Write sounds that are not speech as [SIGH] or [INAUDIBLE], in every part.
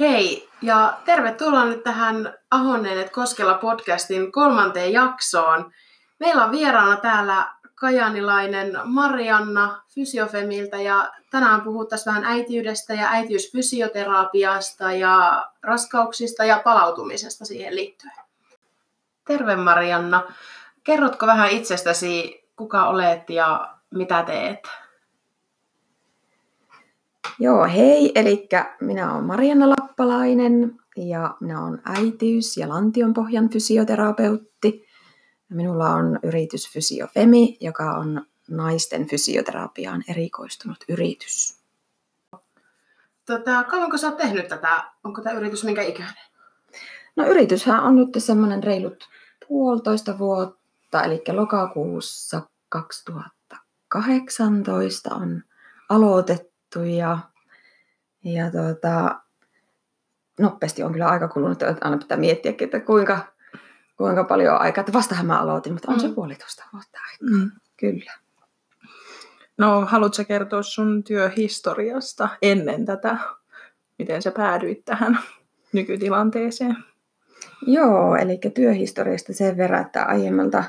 Hei ja tervetuloa nyt tähän Ahonneet Koskella podcastin kolmanteen jaksoon. Meillä on vieraana täällä kajanilainen Marianna Fysiofemiltä ja tänään puhuttaisiin vähän äitiydestä ja äitiysfysioterapiasta ja raskauksista ja palautumisesta siihen liittyen. Terve Marianna. Kerrotko vähän itsestäsi, kuka olet ja mitä teet? Joo, hei. Eli minä olen Marianna Lappalainen ja minä olen äitiys- ja lantionpohjan fysioterapeutti. Minulla on yritys Fysiofemi, joka on naisten fysioterapiaan erikoistunut yritys. Tota, kauanko sä oot tehnyt tätä? Onko tämä yritys minkä ikäinen? No yrityshän on nyt semmoinen reilut puolitoista vuotta, eli lokakuussa 2018 on aloitettu ja, ja tuota, nopeasti on kyllä aika kulunut, että aina pitää miettiä, että kuinka, kuinka paljon on aikaa. Että vastahan mä aloitin, mutta on mm. se puolitoista vuotta aikaa. Mm. Kyllä. No, haluatko kertoa sun työhistoriasta ennen tätä? Miten sä päädyit tähän nykytilanteeseen? Joo, eli työhistoriasta sen verran, että aiemmalta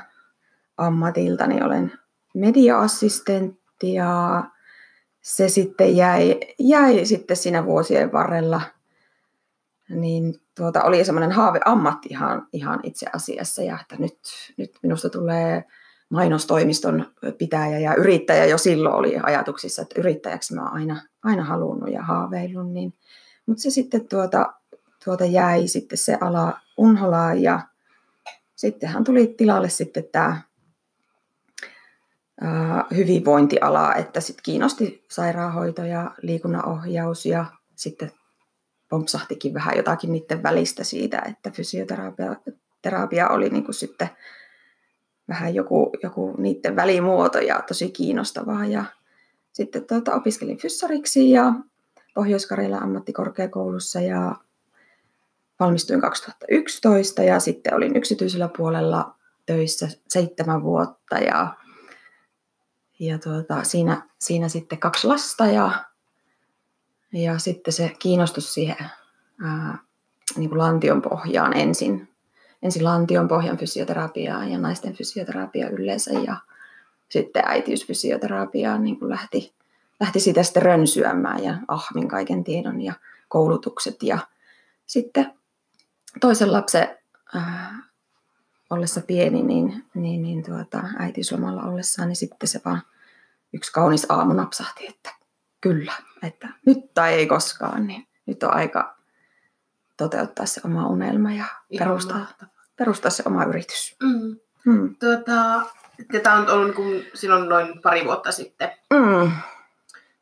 ammatiltani olen media-assistentti ja se sitten jäi, jäi sitten siinä vuosien varrella, niin tuota, oli semmoinen haave ammatti ihan, ihan itse asiassa. Ja että nyt, nyt minusta tulee mainostoimiston pitäjä ja yrittäjä. Jo silloin oli ajatuksissa, että yrittäjäksi mä oon aina, aina halunnut ja haaveillut, niin, mutta se sitten tuota, tuota jäi sitten se ala Unholaan ja sittenhän tuli tilalle sitten tämä hyvinvointiala, että sitten kiinnosti sairaanhoito ja liikunnanohjaus ja sitten pompsahtikin vähän jotakin niiden välistä siitä, että fysioterapia terapia oli niin kuin sitten vähän joku, joku niiden välimuoto ja tosi kiinnostavaa. Ja sitten tuota, opiskelin fyssariksi ja pohjois ammattikorkeakoulussa ja valmistuin 2011 ja sitten olin yksityisellä puolella töissä seitsemän vuotta ja, ja tuota, siinä, siinä sitten kaksi lasta ja, ja sitten se kiinnostus siihen ää, niin kuin lantion pohjaan ensin, ensin lantion pohjan fysioterapiaa ja naisten fysioterapia yleensä ja sitten äitiysfysioterapiaa niin kuin lähti, lähti sitä sitten rönsyämään ja ahmin kaiken tiedon ja koulutukset ja sitten toisen lapsen äh, ollessa pieni, niin, niin, niin tuota, äitiyslomalla ollessaan, niin sitten se vaan yksi kaunis aamu napsahti, että kyllä, että nyt tai ei koskaan, niin nyt on aika toteuttaa se oma unelma ja perustaa, perustaa se oma yritys. Mm. Mm. Tuota, tämä on ollut niin silloin noin pari vuotta sitten. Mm.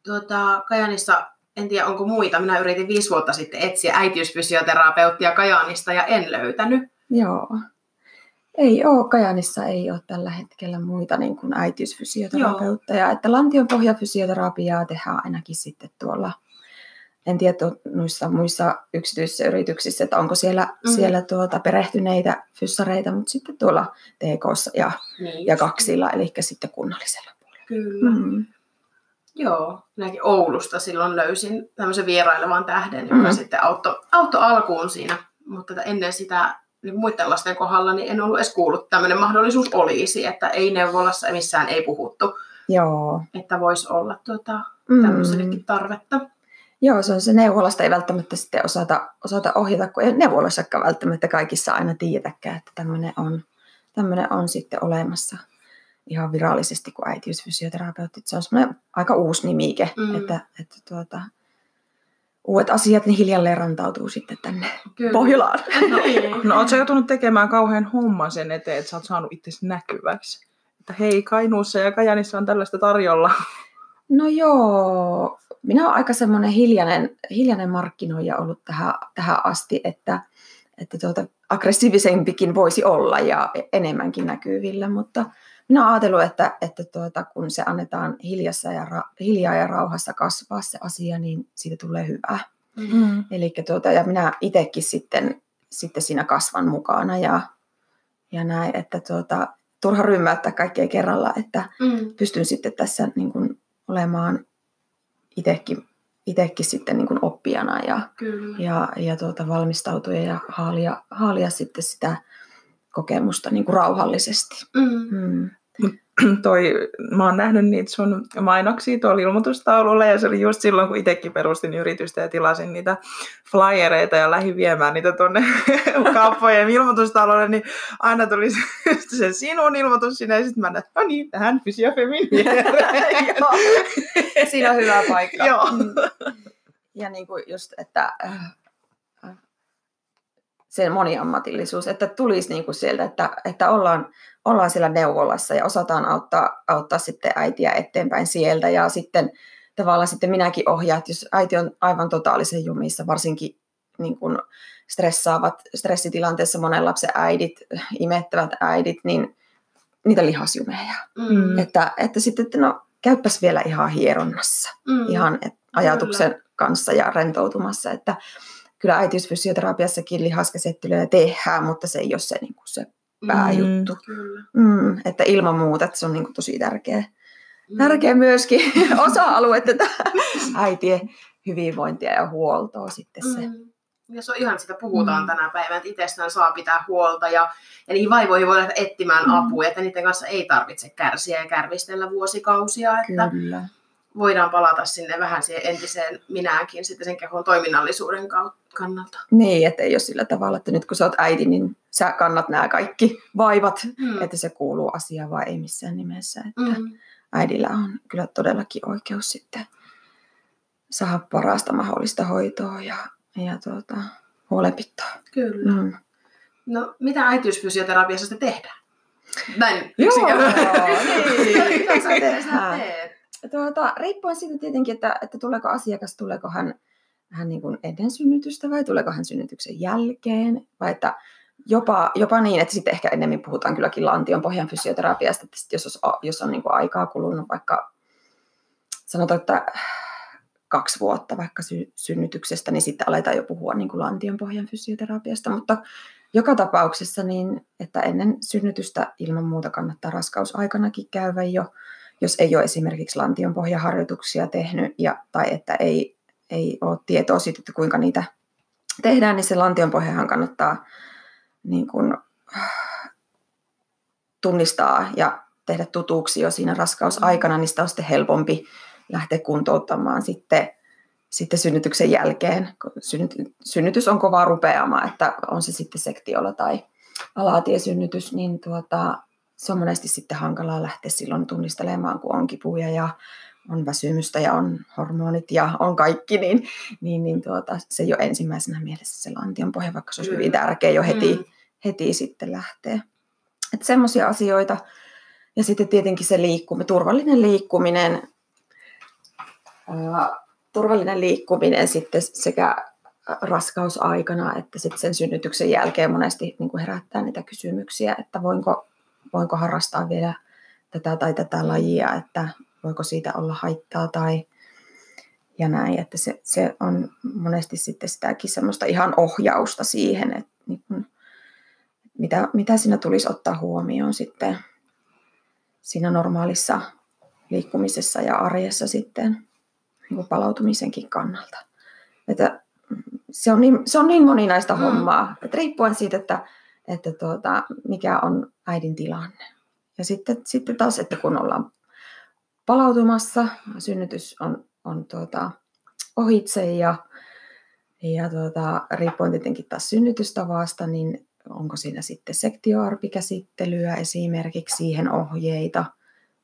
Tuota, Kajanissa en tiedä onko muita. Minä yritin viisi vuotta sitten etsiä äitiysfysioterapeuttia Kajaanista ja en löytänyt. Joo. Ei ole, Kajanissa ei ole tällä hetkellä muita niin kuin äitiysfysioterapeutteja. Joo. Että lantionpohjafysioterapiaa tehdään ainakin sitten tuolla, en tiedä noissa muissa yksityisissä yrityksissä, että onko siellä, mm. siellä tuota perehtyneitä fyssareita, mutta sitten tuolla TK ja, niin, ja kaksilla, eli sitten kunnallisella puolella. Kyllä. Mm. Joo, minäkin Oulusta silloin löysin tämmöisen vierailevan tähden, joka mm. sitten auttoi, auttoi alkuun siinä. Mutta ennen sitä niin muiden lasten kohdalla niin en ollut edes kuullut, että tämmöinen mahdollisuus olisi, että ei neuvolassa missään ei puhuttu. Joo. Että voisi olla tuota, tämmöisellekin mm. tarvetta. Joo, se on se neuvolasta ei välttämättä sitten osata, osata ohjata, kun ei neuvolassakaan välttämättä kaikissa aina tiedetäkään, että tämmöinen on, tämmöinen on sitten olemassa ihan virallisesti kuin äitiysfysioterapeutti. Se on semmoinen aika uusi nimike, mm. että, että tuota, uudet asiat niin hiljalleen rantautuu sitten tänne Kyllä. Pohjolaan. [LAUGHS] [LAUGHS] No, no ootko joutunut tekemään kauhean homman sen eteen, että sä oot saanut itse näkyväksi? Että hei, Kainuussa ja Kajanissa on tällaista tarjolla. [LAUGHS] No joo, minä olen aika semmoinen hiljainen, hiljainen markkinoija ollut tähän, tähän asti, että, että tuota, aggressiivisempikin voisi olla ja enemmänkin näkyvillä, mutta minä olen ajatellut, että, että tuota, kun se annetaan hiljassa ja ra, hiljaa ja rauhassa kasvaa se asia, niin siitä tulee hyvää. Mm-hmm. Eli tuota, ja minä itsekin sitten, sitten siinä kasvan mukana ja, ja näin, että tuota, turha rymmäyttää kaikkea kerralla, että mm. pystyn sitten tässä niin kuin olemaan itsekin, itsekin sitten niin kuin oppijana ja, Kyllä. ja, ja tuota, valmistautua ja haalia, haalia sitten sitä kokemusta niin kuin rauhallisesti. Mm. Mm. [CLEARS THROAT] toi, mä oon nähnyt niitä sun mainoksia tuolla ilmoitustaululla ja se oli just silloin, kun itsekin perustin yritystä ja tilasin niitä flyereita ja lähdin viemään niitä tuonne [LAUGHS] kauppojen ilmoitustaululle, niin aina tuli se, se sinun ilmoitus sinne ja sitten mä näin, no niin, tähän fysiofemin. [LAUGHS] Siinä on hyvä paikka. [LAUGHS] Joo. Mm. Ja niin kuin just, että äh, se moniammatillisuus, että tulisi niin kuin sieltä, että, että ollaan, ollaan siellä neuvolassa ja osataan auttaa, auttaa sitten äitiä eteenpäin sieltä ja sitten tavallaan sitten minäkin ohjaan, että jos äiti on aivan totaalisen jumissa, varsinkin niin kuin stressaavat, stressitilanteessa monen lapsen äidit, imettävät äidit, niin niitä lihasjumeja. Mm. Että, että sitten, että no käypäs vielä ihan hieronnassa, Mm. ihan et, ajatuksen kanssa ja rentoutumassa, että kyllä äitiysfysioterapiassakin lihaskäsittelyä tehdään, mutta se ei ole se, niin kuin se pääjuttu. Kyllä. Mm, että ilman muuta, että se on niin kuin tosi tärkeä, Mm. tärkeä myöskin [LAUGHS] [LAUGHS] osa-alue tätä äitien hyvinvointia ja huoltoa sitten se. Mm. Ja se on ihan sitä puhutaan Mm. tänä päivänä, että itsestään saa pitää huolta ja, ja niihin vaivoihin voi lähteä etsimään Mm. apua, että niiden kanssa ei tarvitse kärsiä ja kärvistellä vuosikausia, että Kyllä. Voidaan palata sinne vähän siihen entiseen minäkin sitten sen kehon toiminnallisuuden kannalta. Niin, että ei ole sillä tavalla, että nyt kun sä oot äiti, niin sä kannat nämä kaikki vaivat, Mm. että se kuuluu asiaan, vaan ei missään nimessä. Että Mm. äidillä on kyllä todellakin oikeus sitten saada parasta mahdollista hoitoa ja, ja tuota, huolenpitoa. Kyllä. Mm. No, mitä äitiysfysioterapiassa sitten tehdään? Näin Joo, niin. Mitä sä teet? Tuota, riippuen siitä tietenkin, että, että tuleeko asiakas, tuleeko hän, hän niin kuin ennen synnytystä vai tuleeko hän synnytyksen jälkeen. Vai että jopa, jopa niin, että sitten ehkä enemmän puhutaan kylläkin lantion pohjan fysioterapiasta, että sit jos, on- jos on niin kuin aikaa kulunut vaikka sanotaan, että kaksi vuotta vaikka sy- synnytyksestä, niin sitten aletaan jo puhua niin kuin lantion pohjan fysioterapiasta, mutta joka tapauksessa niin, että ennen synnytystä ilman muuta kannattaa raskausaikanakin käydä jo, jos ei ole esimerkiksi lantion pohjaharjoituksia tehnyt ja, tai että ei, ei ole tietoa siitä, että kuinka niitä tehdään, niin se lantion pohjahan kannattaa niin kuin, tunnistaa ja tehdä tutuksi jo siinä raskausaikana, niin sitä on sitten helpompi lähteä kuntouttamaan sitten, sitten synnytyksen jälkeen. synnytys on kovaa rupeama, että on se sitten sektiolla tai alatiesynnytys, niin tuota, se on monesti sitten hankalaa lähteä silloin tunnistelemaan, kun on kipuja ja on väsymystä ja on hormonit ja on kaikki, niin, niin, niin tuota, se jo ensimmäisenä mielessä se lantion pohja, vaikka se olisi hyvin tärkeä jo heti, Mm. heti sitten lähtee. Että semmoisia asioita. Ja sitten tietenkin se liikkuminen, turvallinen liikkuminen, ää, turvallinen liikkuminen sitten sekä raskausaikana että sitten sen synnytyksen jälkeen monesti niin kuin herättää niitä kysymyksiä, että voinko, voinko harrastaa vielä tätä tai tätä lajia, että voiko siitä olla haittaa tai ja näin, että se, se on monesti sitten sitäkin semmoista ihan ohjausta siihen, että niin kuin, mitä, mitä siinä tulisi ottaa huomioon sitten siinä normaalissa liikkumisessa ja arjessa sitten niin kuin palautumisenkin kannalta. Että se, on niin, se on niin moninaista Mm. mm. hommaa, että riippuen siitä, että, että tuota, mikä on äidin tilanne. Ja sitten, sitten taas, että kun ollaan palautumassa, synnytys on, on tuota, ohitse ja, ja tuota, riippuen tietenkin taas synnytystavasta, niin onko siinä sitten sektioarpikäsittelyä esimerkiksi siihen ohjeita,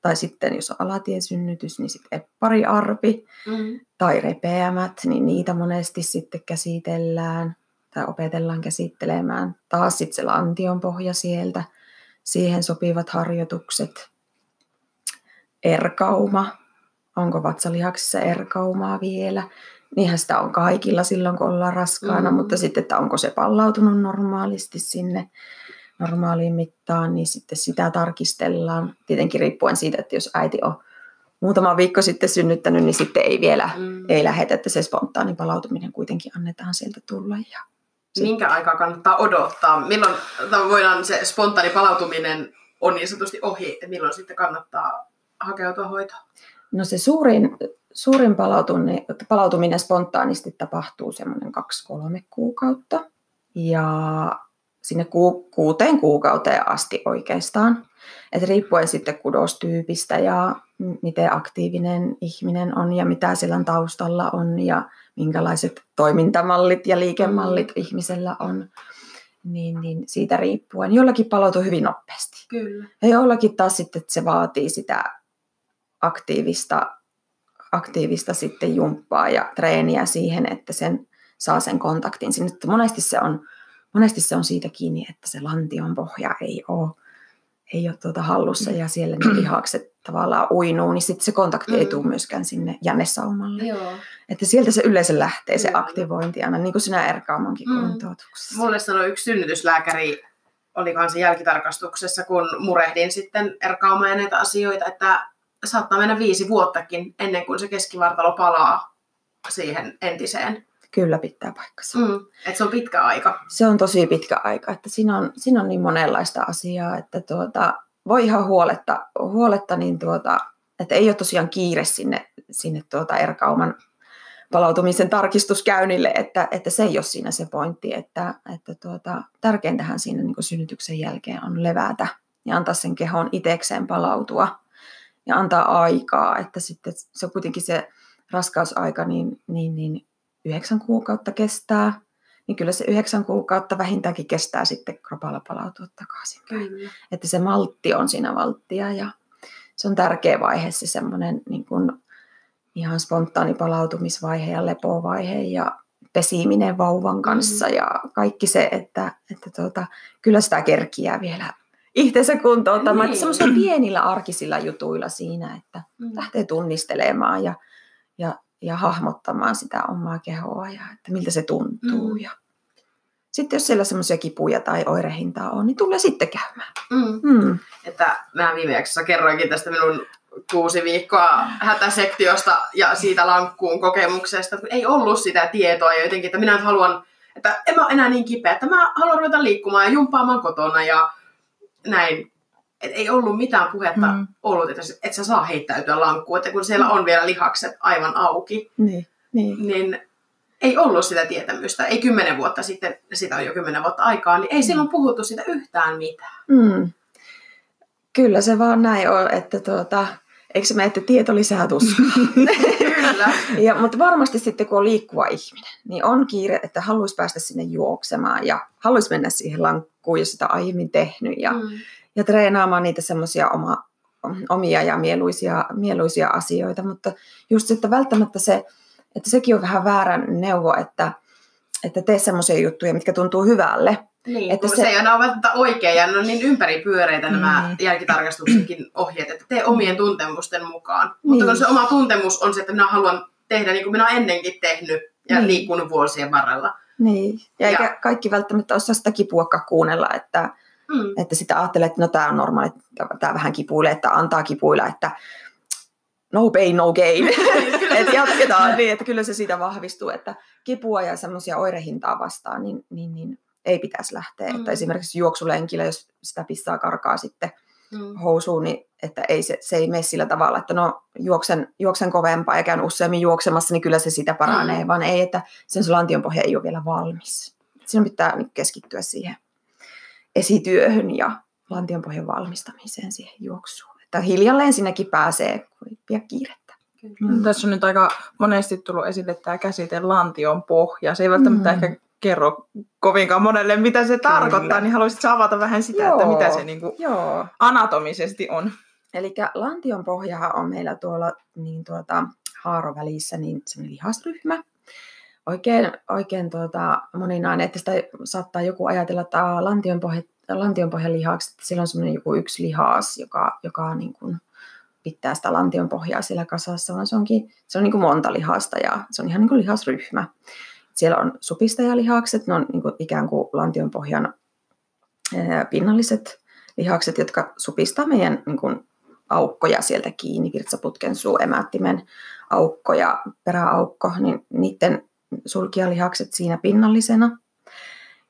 tai sitten jos on alatiesynnytys, niin sitten pariarpi Mm. tai repeämät, niin niitä monesti sitten käsitellään tai opetellaan käsittelemään. Taas sitten se lantion pohja sieltä, siihen sopivat harjoitukset. Erkauma, onko vatsalihaksissa erkaumaa vielä? Niinhän sitä on kaikilla silloin, kun ollaan raskaana, Mm. mutta sitten, että onko se pallautunut normaalisti sinne normaaliin mittaan, niin sitten sitä tarkistellaan. Tietenkin riippuen siitä, että jos äiti on muutama viikko sitten synnyttänyt, niin sitten ei vielä Mm. ei lähetä, että se spontaani palautuminen kuitenkin annetaan sieltä tulla. Ja Minkä aikaa kannattaa odottaa? Milloin voidaan se spontaani palautuminen on niin sanotusti ohi, että milloin sitten kannattaa hakeutua hoitoon? No se suurin, suurin palautuminen, palautuminen spontaanisti tapahtuu semmoinen kaksi-kolme kuukautta. Ja sinne ku, kuuteen kuukauteen asti oikeastaan. Et riippuen sitten kudostyypistä ja miten aktiivinen ihminen on ja mitä siellä taustalla on ja minkälaiset toimintamallit ja liikemallit mm. ihmisellä on, niin, niin siitä riippuen. Jollakin palautuu hyvin nopeasti. Kyllä. Ja jollakin taas sitten että se vaatii sitä aktiivista, aktiivista sitten jumppaa ja treeniä siihen, että sen saa sen kontaktin sinne. Monesti se on, monesti se on siitä kiinni, että se lantion pohja ei ole ei ole tuota hallussa ja siellä ne lihakset tavallaan uinuu, niin sitten se kontakti mm. ei tule myöskään sinne jännesaumalle. Joo. Että sieltä se yleensä lähtee se aktivointi aina, niin kuin sinä Erkaumankin mm. kuntoutuksessa. Mulle sanoi yksi synnytyslääkäri, olikohan se jälkitarkastuksessa, kun murehdin sitten Erkaumaa ja näitä asioita, että saattaa mennä viisi vuottakin ennen kuin se keskivartalo palaa siihen entiseen. Kyllä pitää paikkansa. Mm. Että se on pitkä aika. Se on tosi pitkä aika, että siinä on, siinä on niin monenlaista asiaa, että tuota, voi ihan huoletta, huoletta niin tuota, että ei ole tosiaan kiire sinne, sinne tuota Erkauman palautumisen tarkistuskäynnille, että, että se ei ole siinä se pointti, että, että tuota, tärkeintähän siinä niin synnytyksen jälkeen on levätä ja antaa sen kehon itekseen palautua ja antaa aikaa, että sitten se on kuitenkin se raskausaika, niin, niin, niin yhdeksän kuukautta kestää, niin kyllä se yhdeksän kuukautta vähintäänkin kestää sitten kropalla palautua takaisin. Kyllä. Että se maltti on siinä valttia ja se on tärkeä vaihe se semmoinen niin kuin ihan spontaani palautumisvaihe ja lepovaihe ja pesiminen vauvan kanssa mm. ja kaikki se, että, että tuota, kyllä sitä kerkiää vielä itsensä kuntouttamaan. Niin. Semmoisilla pienillä arkisilla jutuilla siinä, että mm. lähtee tunnistelemaan ja, ja ja hahmottamaan sitä omaa kehoa ja että miltä se tuntuu. Mm. Ja sitten jos siellä semmoisia kipuja tai oirehintaa on, niin tulee sitten käymään. Mm. Mm. Että mä viime jaksossa kerroinkin tästä minun kuusi viikkoa hätäsektiosta ja siitä lankkuun kokemuksesta, kun ei ollut sitä tietoa ja jotenkin, että minä nyt haluan, että en mä ole enää niin kipeä, että mä haluan ruveta liikkumaan ja jumppaamaan kotona ja näin et ei ollut mitään puhetta mm. ollut, että et sä saa heittäytyä lankkuun, että kun siellä on vielä lihakset aivan auki, niin, niin. niin ei ollut sitä tietämystä. Ei kymmenen vuotta sitten, sitä on jo kymmenen vuotta aikaa, niin ei mm. silloin puhuttu sitä yhtään mitään. Mm. Kyllä se vaan näin on, että tuota, eikö se mene, että tieto lisää tuskaa? [LAUGHS] Kyllä. ja, mutta varmasti sitten kun on liikkuva ihminen, niin on kiire, että haluaisi päästä sinne juoksemaan ja haluaisi mennä siihen lankkuun, jos sitä aiemmin tehnyt. Ja, mm ja treenaamaan niitä semmoisia oma, omia ja mieluisia, mieluisia asioita, mutta just että välttämättä se, että sekin on vähän väärän neuvo, että, että tee semmoisia juttuja, mitkä tuntuu hyvälle. Niin, että se... se ei aina ole välttämättä oikein ja ne on niin ympäripyöreitä mm. nämä jälkitarkastuksenkin [CLEARS THROAT] ohjeet, että tee omien tuntemusten mukaan. Niin. Mutta kun se oma tuntemus on se, että minä haluan tehdä niin kuin minä olen ennenkin tehnyt ja niin. liikkunut vuosien varrella. Niin, ja, ja eikä kaikki välttämättä osaa sitä kipuakaan kuunnella, että, Mm. Että sitä ajattelee, että no tämä on normaali, tämä vähän kipuilee, että antaa kipuilla, että no pain, no gain. [LAUGHS] [LAUGHS] että jatketaan niin, että kyllä se siitä vahvistuu, että kipua ja semmoisia oirehintaa vastaan, niin, niin, niin ei pitäisi lähteä. Mm. Että esimerkiksi juoksulenkillä, jos sitä pissaa karkaa sitten mm. housuun, niin että ei se, se ei mene sillä tavalla, että no juoksen, juoksen kovempaa ja käyn useammin juoksemassa, niin kyllä se sitä paranee, mm. vaan ei, että sen lantionpohja ei ole vielä valmis. Sinun pitää keskittyä siihen esityöhön ja lantionpohjan valmistamiseen siihen juoksuun. Että hiljalleen sinnekin pääsee, kun ei kiirettä. Mm. Tässä on nyt aika monesti tullut esille tämä käsite lantion pohja. Se ei välttämättä mm. ehkä kerro kovinkaan monelle, mitä se Kyllä. tarkoittaa, niin haluaisitko avata vähän sitä, Joo. että mitä se niin kuin Joo. anatomisesti on? Eli lantion pohjahan on meillä tuolla niin tuota, haarovälissä niin lihasryhmä, oikein, oikein tuota, moninainen, että sitä saattaa joku ajatella, että lantionpohja, lantionpohjan lihaksi, että sillä on semmoinen joku yksi lihas, joka, joka niin kuin pitää sitä lantionpohjaa siellä kasassa, vaan se, onkin, se on niin kuin monta lihasta ja se on ihan niin kuin lihasryhmä. Siellä on supistajalihakset, ne on niin kuin ikään kuin lantionpohjan pinnalliset lihakset, jotka supistaa meidän niin kuin aukkoja sieltä kiinni, virtsaputken suu, emättimen aukko ja peräaukko, niin niiden sulkijalihakset siinä pinnallisena.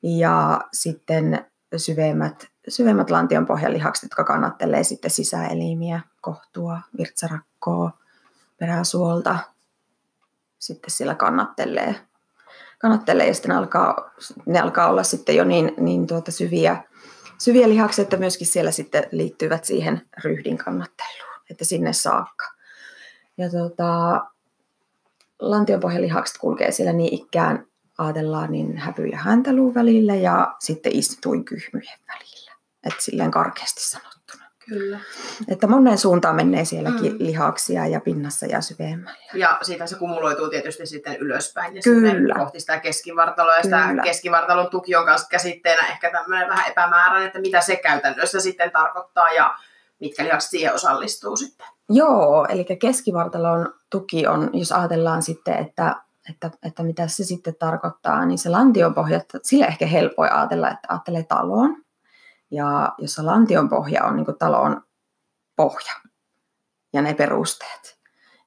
Ja sitten syvemmät, syvemmät lantion pohjalihakset, jotka kannattelee sitten sisäelimiä, kohtua, virtsarakkoa, peräsuolta, sitten siellä kannattelee. kannattelee ja sitten ne alkaa, ne alkaa olla sitten jo niin, niin tuota syviä, syviä lihaksia, että myöskin siellä sitten liittyvät siihen ryhdin kannatteluun, että sinne saakka. Ja tuota, lantionpohjalihakset kulkee siellä niin ikään, ajatellaan niin häpy- ja häntäluun välillä ja sitten istuin kyhmyjen välillä. Että silleen karkeasti sanottuna. Kyllä. Että monen suuntaan menee sielläkin Mm. lihaksia ja pinnassa ja syvemmällä. Ja siitä se kumuloituu tietysti sitten ylöspäin ja Kyllä. sitten kohti sitä keskivartaloa. Ja sitä Kyllä. keskivartalon tuki on myös käsitteenä ehkä tämmöinen vähän epämääräinen, että mitä se käytännössä sitten tarkoittaa ja mitkä lihakset siihen osallistuu sitten. Joo, eli keskivartalon tuki on, jos ajatellaan sitten, että, että, että mitä se sitten tarkoittaa, niin se lantion pohja, sille ehkä helpoin ajatella, että ajattelee taloon. Ja jossa lantion pohja on niin talon pohja ja ne perusteet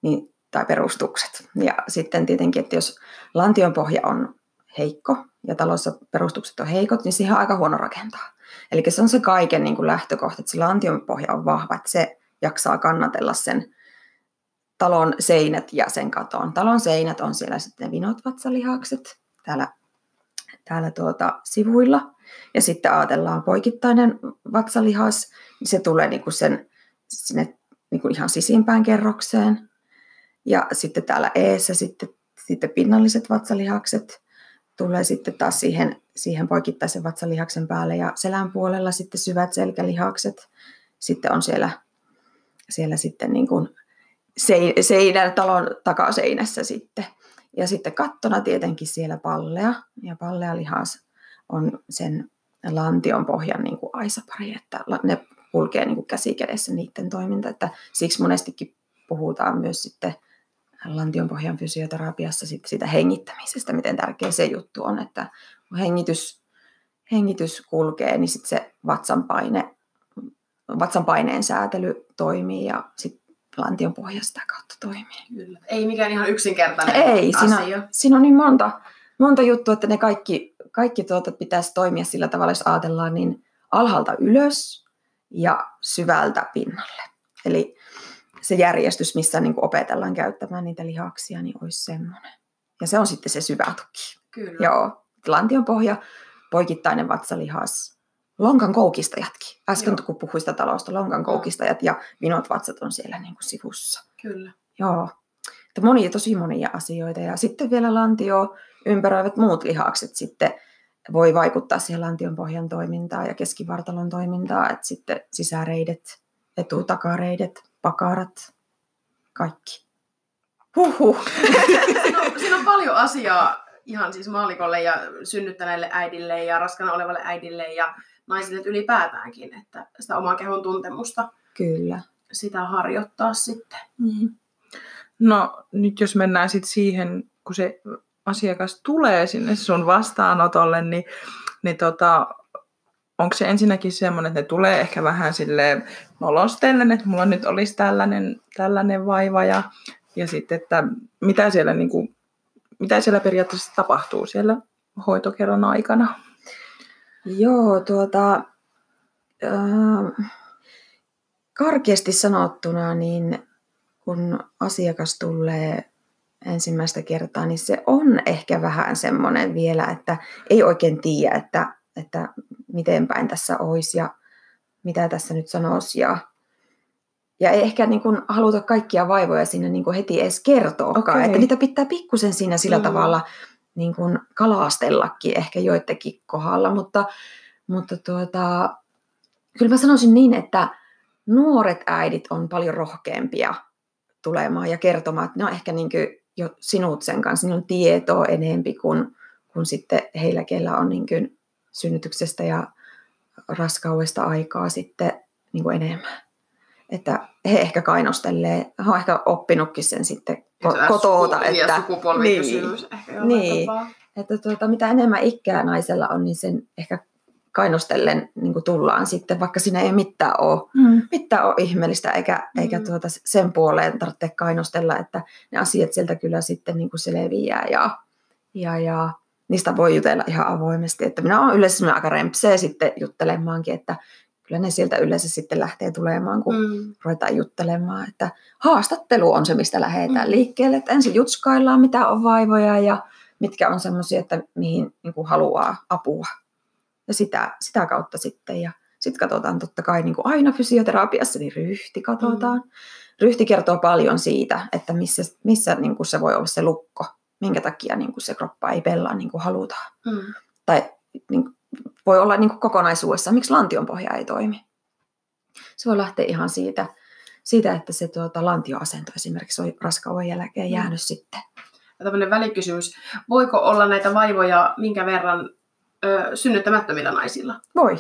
niin, tai perustukset. Ja sitten tietenkin, että jos lantion pohja on heikko ja talossa perustukset on heikot, niin siihen on aika huono rakentaa. Eli se on se kaiken niin kuin lähtökohta, että se lantion pohja on vahva, että se jaksaa kannatella sen talon seinät ja sen katon. Talon seinät on siellä sitten vinot vatsalihakset täällä, täällä tuota sivuilla. Ja sitten ajatellaan poikittainen vatsalihas, niin se tulee niinku sen, sinne niinku ihan sisimpään kerrokseen. Ja sitten täällä eessä sitten, sitten pinnalliset vatsalihakset tulee sitten taas siihen, siihen poikittaisen vatsalihaksen päälle ja selän puolella sitten syvät selkälihakset. Sitten on siellä, siellä sitten niin kuin seinän, talon takaseinässä sitten. Ja sitten kattona tietenkin siellä pallea. Ja pallea lihas on sen lantion pohjan niin kuin aisapari, että ne kulkee niin käsi kädessä niiden toiminta. Että siksi monestikin puhutaan myös sitten lantion pohjan fysioterapiassa sitten siitä hengittämisestä, miten tärkeä se juttu on, että kun hengitys, hengitys kulkee, niin sitten se vatsan, paine, vatsan paineen säätely toimii ja sitten lantion pohja sitä kautta toimii. Kyllä. Ei mikään ihan yksinkertainen Ei, asia. siinä, siinä on niin monta, monta juttua, että ne kaikki, kaikki tuota pitäisi toimia sillä tavalla, jos ajatellaan niin alhaalta ylös ja syvältä pinnalle. Eli se järjestys, missä niin opetellaan käyttämään niitä lihaksia, niin olisi semmoinen. Ja se on sitten se syvä tuki. Kyllä. Joo, lantion pohja, poikittainen vatsalihas, lonkan koukistajatkin. Äsken Joo. kun puhuin sitä talosta, lonkan koukistajat ja vinot vatsat on siellä niin kuin sivussa. Kyllä. Joo, että monia, tosi monia asioita. Ja sitten vielä lantio ympäröivät muut lihakset sitten voi vaikuttaa siihen lantion pohjan toimintaan ja keskivartalon toimintaan. Että sitten sisäreidet, etutakareidet, pakarat, kaikki. Huhhuh. [LAUGHS] siinä, on, siinä on paljon asiaa ihan siis maalikolle ja synnyttäneelle äidille ja raskana olevalle äidille ja naisille ylipäätäänkin, että sitä oman kehon tuntemusta Kyllä. sitä harjoittaa sitten. Mm. No nyt jos mennään sitten siihen, kun se asiakas tulee sinne sun vastaanotolle, niin, niin tota, onko se ensinnäkin semmoinen, että ne tulee ehkä vähän sille nolostellen, että mulla nyt olisi tällainen, tällainen vaiva ja, ja sitten, että mitä siellä, niin kuin, mitä siellä periaatteessa tapahtuu siellä hoitokerran aikana? Joo, tuota, äh, karkeasti sanottuna, niin kun asiakas tulee ensimmäistä kertaa, niin se on ehkä vähän semmoinen vielä, että ei oikein tiedä, että, että miten päin tässä olisi ja mitä tässä nyt sanoisi. Ja, ja ei ehkä niin kuin haluta kaikkia vaivoja sinne niin kuin heti edes kertoakaan, Okei. että niitä pitää pikkusen siinä sillä Mm. tavalla niin kuin kalastellakin ehkä joidenkin kohdalla, mutta, mutta tuota, kyllä mä sanoisin niin, että nuoret äidit on paljon rohkeampia tulemaan ja kertomaan, että ne on ehkä niin kuin jo sinut sen kanssa, niin on tietoa enempi kuin, kuin sitten heillä, kellä on niin kuin synnytyksestä ja raskaudesta aikaa sitten niin kuin enemmän. Että he ehkä kainostelee, he on ehkä oppinutkin sen sitten ko- kotoota, että, sukupolvikysymys niin. ehkä Niin. tapaa. että tuota, mitä enemmän ikää naisella on, niin sen ehkä kainostellen niin kuin tullaan sitten, vaikka siinä ei mitään ole, Mm. mitään ole ihmeellistä, eikä, Mm. eikä tuota sen puoleen tarvitse kainostella, että ne asiat sieltä kyllä sitten niin kuin selviää ja, ja, ja niistä voi jutella ihan avoimesti. Että minä olen yleensä aika rempseä sitten juttelemaankin, että kyllä ne sieltä yleensä sitten lähtee tulemaan, kun Mm. ruvetaan juttelemaan, että haastattelu on se, mistä lähdetään Mm. liikkeelle, että ensin jutskaillaan, mitä on vaivoja ja mitkä on semmoisia, että mihin niin kuin haluaa apua. Ja sitä, sitä kautta sitten. Ja sitten katsotaan totta kai niin kuin aina fysioterapiassa, niin ryhti katsotaan. Mm. Ryhti kertoo paljon siitä, että missä, missä niin kuin se voi olla se lukko, minkä takia niin kuin se kroppa ei pelaa niin kuin halutaan. Mm. Tai niin voi olla niin kuin kokonaisuudessaan, miksi lantionpohja ei toimi. Se voi lähteä ihan siitä, siitä että se tuota, lantioasento esimerkiksi on raskauden jälkeen Mm. jäänyt sitten. Ja tämmöinen välikysymys. Voiko olla näitä vaivoja minkä verran ö, synnyttämättömillä naisilla? Voi,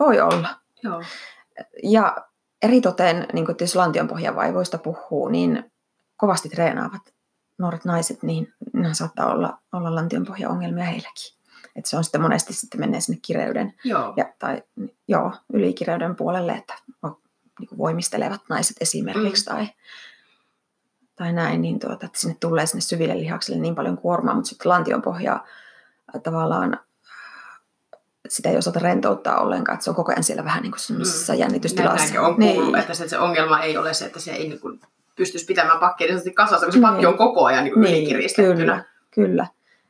voi olla. Joo. Ja eritoten, niin kuin jos lantionpohjavaivoista puhuu, niin kovasti treenaavat nuoret naiset, niin ne saattaa olla, olla lantionpohjaongelmia heilläkin. Et se on sitten monesti sitten menee sinne kireyden Joo. ja, tai joo, ylikireyden puolelle, että on, niin kuin voimistelevat naiset esimerkiksi mm. tai, tai näin, niin tuota, että sinne tulee sinne syville lihaksille niin paljon kuormaa, mutta sitten lantionpohjaa äh, tavallaan sitä ei osata rentouttaa ollenkaan, että se on koko ajan siellä vähän niin kuin semmoisessa mm. jännitystilassa. Näinkin on kuullut, niin. että se, se ongelma ei ole se, että se ei niin kuin pystyisi pitämään pakkia niin kasassa, kun se pakki Niin. on koko ajan niin Niin, ylikiristettynä. Kyllä, kyllä.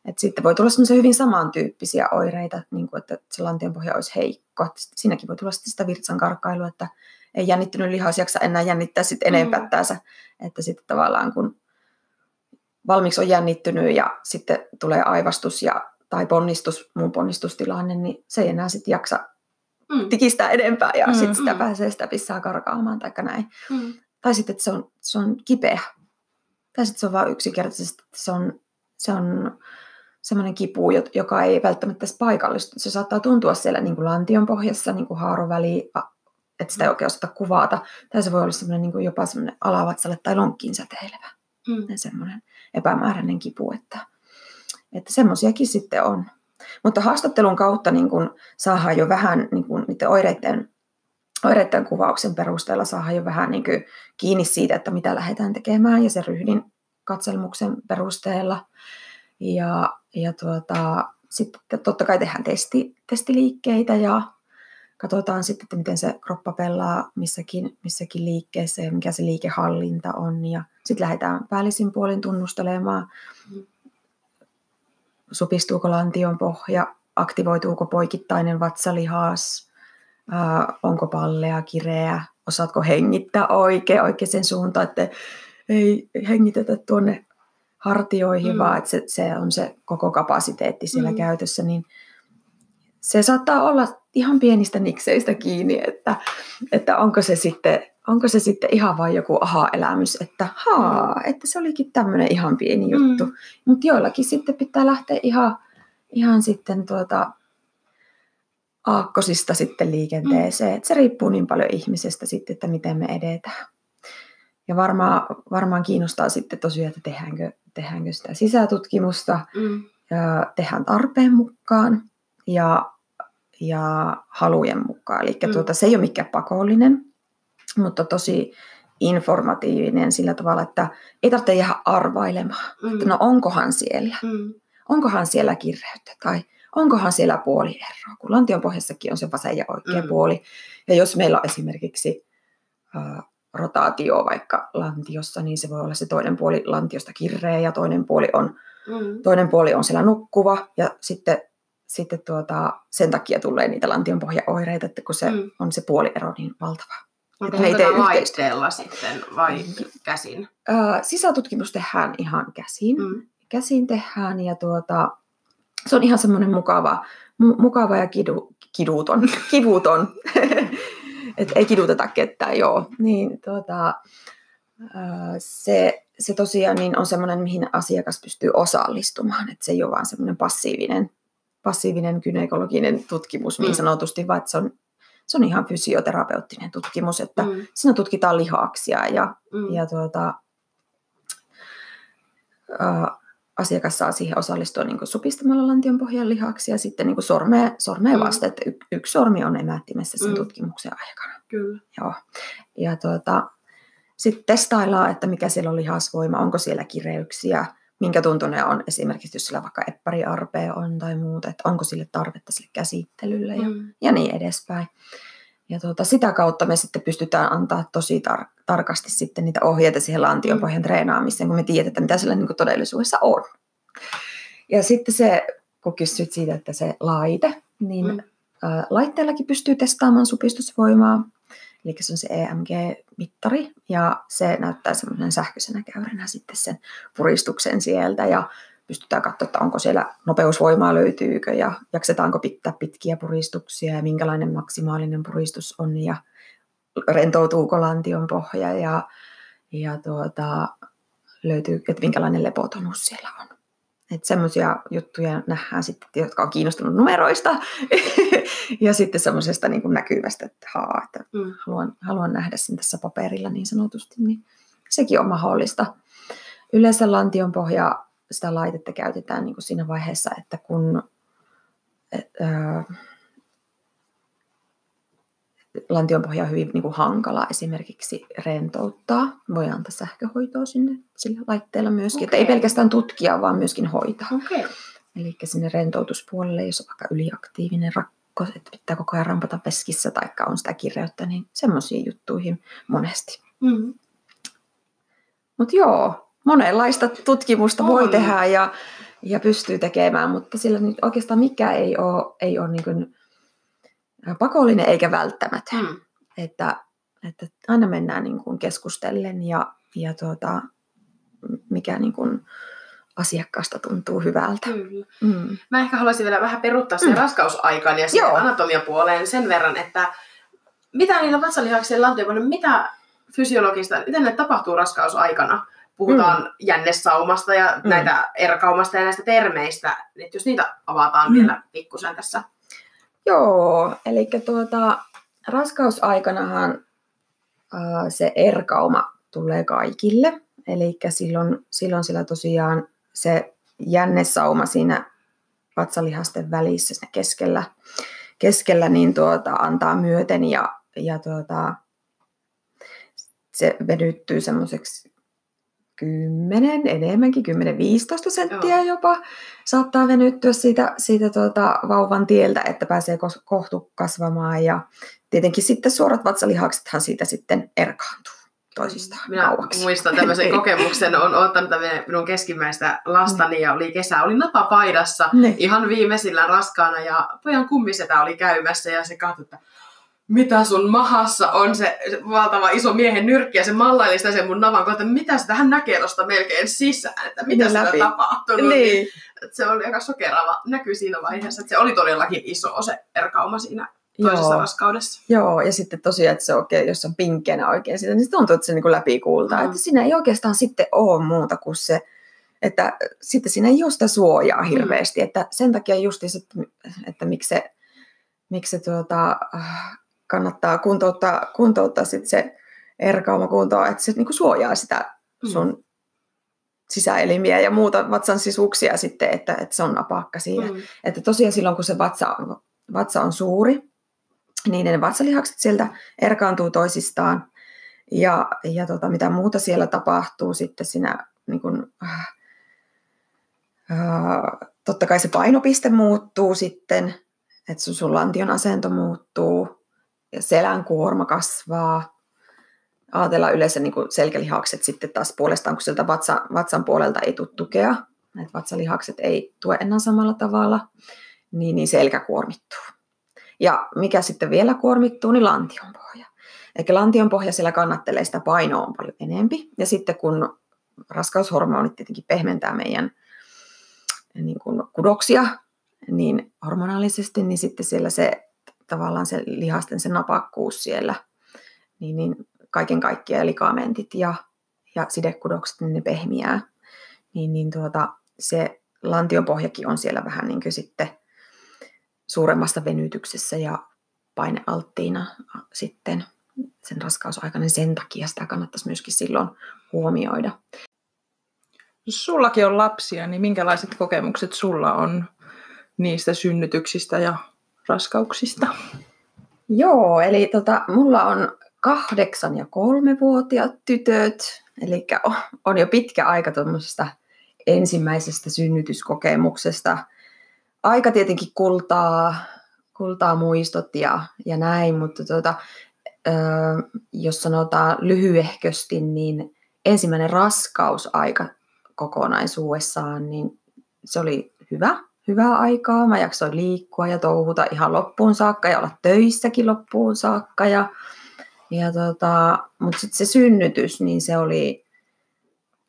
Et sitten voi tulla semmoisia hyvin samantyyppisiä oireita, niin kuin että se lantionpohja olisi heikko. Sit- Siinäkin voi tulla sitten sitä virtsan karkkailua, että ei jännittynyt lihas jaksa enää jännittää sitten Mm. enempättäänsä. Että sitten tavallaan kun valmiiksi on jännittynyt ja sitten tulee aivastus ja, tai ponnistus, muun ponnistustilanne, niin se ei enää sitten jaksa Mm. tikistää enempää ja Mm, sitten sitä mm. pääsee sitä pissaa karkaamaan tai näin. Mm. Tai sitten, että se on, se on kipeä. Tai sitten se on vain yksinkertaisesti, että se on, se on semmoinen kipu, joka ei välttämättä edes paikallistu. Se saattaa tuntua siellä niin kuin lantion pohjassa, niin kuin haaroväli, a- että sitä ei oikein osata kuvata. Tai se voi olla semmoinen niin kuin jopa semmoinen alavatsalle tai lonkkiin säteilevä Mm. semmoinen epämääräinen kipu, että, että semmoisiakin sitten on. Mutta haastattelun kautta niin kun saadaan jo vähän niin kun niiden oireiden, oireiden kuvauksen perusteella saadaan jo vähän niin kuin kiinni siitä, että mitä lähdetään tekemään ja sen ryhdin katselmuksen perusteella. Ja, ja tuota, sitten totta kai tehdään testi, testiliikkeitä ja katsotaan sitten, että miten se kroppa pelaa missäkin, missäkin liikkeessä ja mikä se liikehallinta on. Ja sitten lähdetään päällisin puolin tunnustelemaan, supistuuko lantion pohja, aktivoituuko poikittainen vatsalihas, ää, onko pallea, kireä, osaatko hengittää oikein, oikeaan suuntaan, että ei hengitetä tuonne hartioihin, Mm. mm. vaan että se, se on se koko kapasiteetti siellä Mm. mm. käytössä, niin se saattaa olla ihan pienistä nikseistä kiinni, että, että onko, se sitten, onko se sitten ihan vain joku aha-elämys, että haa, että se olikin tämmöinen ihan pieni juttu. Mm. Mm. Mutta joillakin sitten pitää lähteä ihan, ihan sitten tuota aakkosista sitten liikenteeseen. Mm. Et se riippuu niin paljon ihmisestä sitten, että miten me edetään. Ja varmaan, varmaan kiinnostaa sitten tosiaan, että tehdäänkö, tehdäänkö sitä sisätutkimusta, Mm. ja tehdään tarpeen mukaan ja, ja halujen mukaan. Eli Mm. tuota, se ei ole mikään pakollinen, mutta tosi informatiivinen sillä tavalla, että ei tarvitse jäädä arvailemaan, Mm. että no onkohan siellä, Mm. onkohan siellä kireyttä tai onkohan siellä puolieroa, kun lantion pohjassakin on se vasen ja oikea Mm. puoli. Ja jos meillä on esimerkiksi ä, rotaatio vaikka lantiossa, niin se voi olla se toinen puoli lantiosta kirreä ja toinen puoli on Mm. toinen puoli on siellä nukkuva ja sitten, sitten tuota, sen takia tulee niitä lantionpohjaoireita, että kun se Mm. on se puoliero niin valtava. Onko ne ei tee laitteella sitten vai käsin? Sisätutkimus tehdään ihan käsin. Mm. Mm. Käsin tehdään ja tuota, se on ihan semmoinen mukava, mu- mukava ja kidu, kiduton, [LAUGHS] kivuton. Et ei kiduteta ketään, joo. Niin, tuota, se, se tosiaan niin on semmoinen, mihin asiakas pystyy osallistumaan. Et se ei ole vaan semmoinen passiivinen, passiivinen gynekologinen tutkimus niin Mm. sanotusti, vaan että se on, se on ihan fysioterapeuttinen tutkimus, että mm. Siinä tutkitaan lihaksia ja, Mm. ja tuota, asiakas saa siihen osallistua niin kuin supistamalla lantion pohjan lihaksia ja sitten niin kuin sormea, sormea Mm. vasta, että y- yksi sormi on emättimessä sen Mm. tutkimuksen aikana. Kyllä. Joo. Ja tuota, sitten testaillaan, että mikä siellä on lihasvoima, onko siellä kireyksiä, minkä tuntunen on esimerkiksi, jos sillä vaikka eppariarpea on tai muuta, että onko sille tarvetta sille käsittelylle ja, Mm. ja niin edespäin. Ja tuota, sitä kautta me sitten pystytään antaa tosi tar- tarkasti sitten niitä ohjeita siihen lantionpohjan treenaamiseen, kun me tiedetään, mitä sillä niin todellisuudessa on. Ja sitten se, kun kysyt siitä, että se laite, niin mm. ä, laitteellakin pystyy testaamaan supistusvoimaa. Eli se on se EMG-mittari ja se näyttää semmoisen sähköisenä käyränä sitten sen puristuksen sieltä ja pystytään katsoa, että onko siellä nopeusvoimaa löytyykö ja jaksetaanko pitää pitkiä puristuksia ja minkälainen maksimaalinen puristus on ja rentoutuuko lantion pohja ja, ja tuota, löytyy, että minkälainen lepotonus siellä on. Että semmoisia juttuja nähdään sitten, jotka on kiinnostunut numeroista [LAUGHS] ja sitten semmoisesta niin näkyvästä, että, haa, että mm. haluan, haluan nähdä sen tässä paperilla niin sanotusti, niin sekin on mahdollista. Yleensä lantion pohja sitä laitetta käytetään niin kuin siinä vaiheessa, että kun et, ää, lantionpohja on hyvin niin kuin hankala esimerkiksi rentouttaa. Voi antaa sähköhoitoa sinne sillä laitteella myöskin. Okay. Että ei pelkästään tutkia, vaan myöskin hoitaa. Okay. Eli sinne rentoutuspuolelle, jos on vaikka yliaktiivinen rakko, että pitää koko ajan rampata veskissä tai on sitä kireyttä, niin semmoisiin juttuihin monesti. Mm-hmm. Mutta joo, monenlaista tutkimusta on. voi tehdä ja, ja pystyy tekemään, mutta sillä nyt oikeastaan mikä ei ole, ei ole niin kuin pakollinen eikä välttämätön. Mm. Että, että aina mennään niin kuin keskustellen ja, ja tuota, mikä niin kuin asiakkaasta tuntuu hyvältä. Kyllä. Mm. Mä ehkä haluaisin vielä vähän peruttaa sen mm. raskausaikaan ja sen anatomiapuoleen sen verran, että mitä niillä vatsalihaksien lantioilla, mitä fysiologista, miten ne tapahtuu raskausaikana? Puhutaan mm. jännesaumasta ja mm. näitä erkaumasta ja näistä termeistä, että jos niitä avataan mm. vielä pikkusen tässä Joo, eli tuota, raskausaikanahan ää, se erkauma tulee kaikille. Eli silloin, silloin sillä tosiaan se jännesauma siinä vatsalihasten välissä siinä keskellä, keskellä niin tuota, antaa myöten ja, ja tuota, se vedyttyy semmoiseksi 10, enemmänkin, 10-15 senttiä Joo. jopa saattaa venyttyä siitä, siitä tuota vauvan tieltä, että pääsee kohtu kasvamaan. Ja tietenkin sitten suorat vatsalihaksethan siitä sitten erkaantuu toisistaan Minä kauaksi. muistan tämmöisen [LAUGHS] kokemuksen, on ottanut minun keskimmäistä lastani ja oli kesä, oli napapaidassa ne. ihan viimeisillä raskaana ja pojan kummisetä oli käymässä ja se katsoi, että mitä sun mahassa on se, valtava iso miehen nyrkki ja se mallaili sitä sen mun navan kohta, mitä sitä hän näkee tuosta melkein sisään, että mitä sitä tapahtuu. Niin. niin. Se oli aika sokeraava näky siinä vaiheessa, että se oli todellakin iso se erkauma siinä toisessa Joo. raskaudessa. Joo, ja sitten tosiaan, että se oikein, jos on pinkkeänä oikein sitä, niin se tuntuu, että se niin läpi kuultaa. Mm. Että siinä ei oikeastaan sitten ole muuta kuin se, että sitten siinä ei ole sitä suojaa mm. hirveästi. Mm. Että sen takia just, että, että miksi se, miksi se tuota, kannattaa kuntouttaa, kuntouttaa sit se erkauma kuntoa, että se niin kuin suojaa sitä mm. sun mm. sisäelimiä ja muuta vatsan sisuksia sitten, että, että se on napakka siinä. Mm. Että tosiaan silloin, kun se vatsa, vatsa on suuri, niin ne vatsalihakset sieltä erkaantuu toisistaan. Ja, ja tota, mitä muuta siellä tapahtuu sitten siinä, niin kun, äh, äh, totta kai se painopiste muuttuu sitten, että sun, sun lantion asento muuttuu, selän kuorma kasvaa. Ajatellaan yleensä niin kuin selkälihakset sitten taas puolestaan, kun sieltä vatsa, vatsan puolelta ei tule tukea, että vatsalihakset ei tue enää samalla tavalla, niin, niin selkä kuormittuu. Ja mikä sitten vielä kuormittuu, niin lantion pohja. Eli lantion pohja siellä kannattelee sitä painoa on paljon enempi. Ja sitten kun raskaushormonit tietenkin pehmentää meidän niin kuin kudoksia, niin hormonaalisesti, niin sitten siellä se tavallaan se lihasten se napakkuus siellä, niin, niin kaiken kaikkiaan likamentit ja, ja sidekudokset, niin ne pehmiää. Niin, niin tuota, se lantiopohjakin on siellä vähän niin kuin sitten suuremmassa venytyksessä ja painealttiina sitten sen raskausaikana, niin sen takia sitä kannattaisi myöskin silloin huomioida. Jos sullakin on lapsia, niin minkälaiset kokemukset sulla on niistä synnytyksistä ja raskauksista? Joo, eli tota, mulla on kahdeksan- ja kolmevuotiaat tytöt, eli on jo pitkä aika tuommoisesta ensimmäisestä synnytyskokemuksesta. Aika tietenkin kultaa, kultaa muistot ja, ja näin, mutta tuota, ö, jos sanotaan lyhyehkösti, niin ensimmäinen raskausaika kokonaisuudessaan, niin se oli hyvä, hyvää aikaa. Mä jaksoin liikkua ja touhuta ihan loppuun saakka ja olla töissäkin loppuun saakka. Ja, ja tota, mutta sitten se synnytys, niin se oli,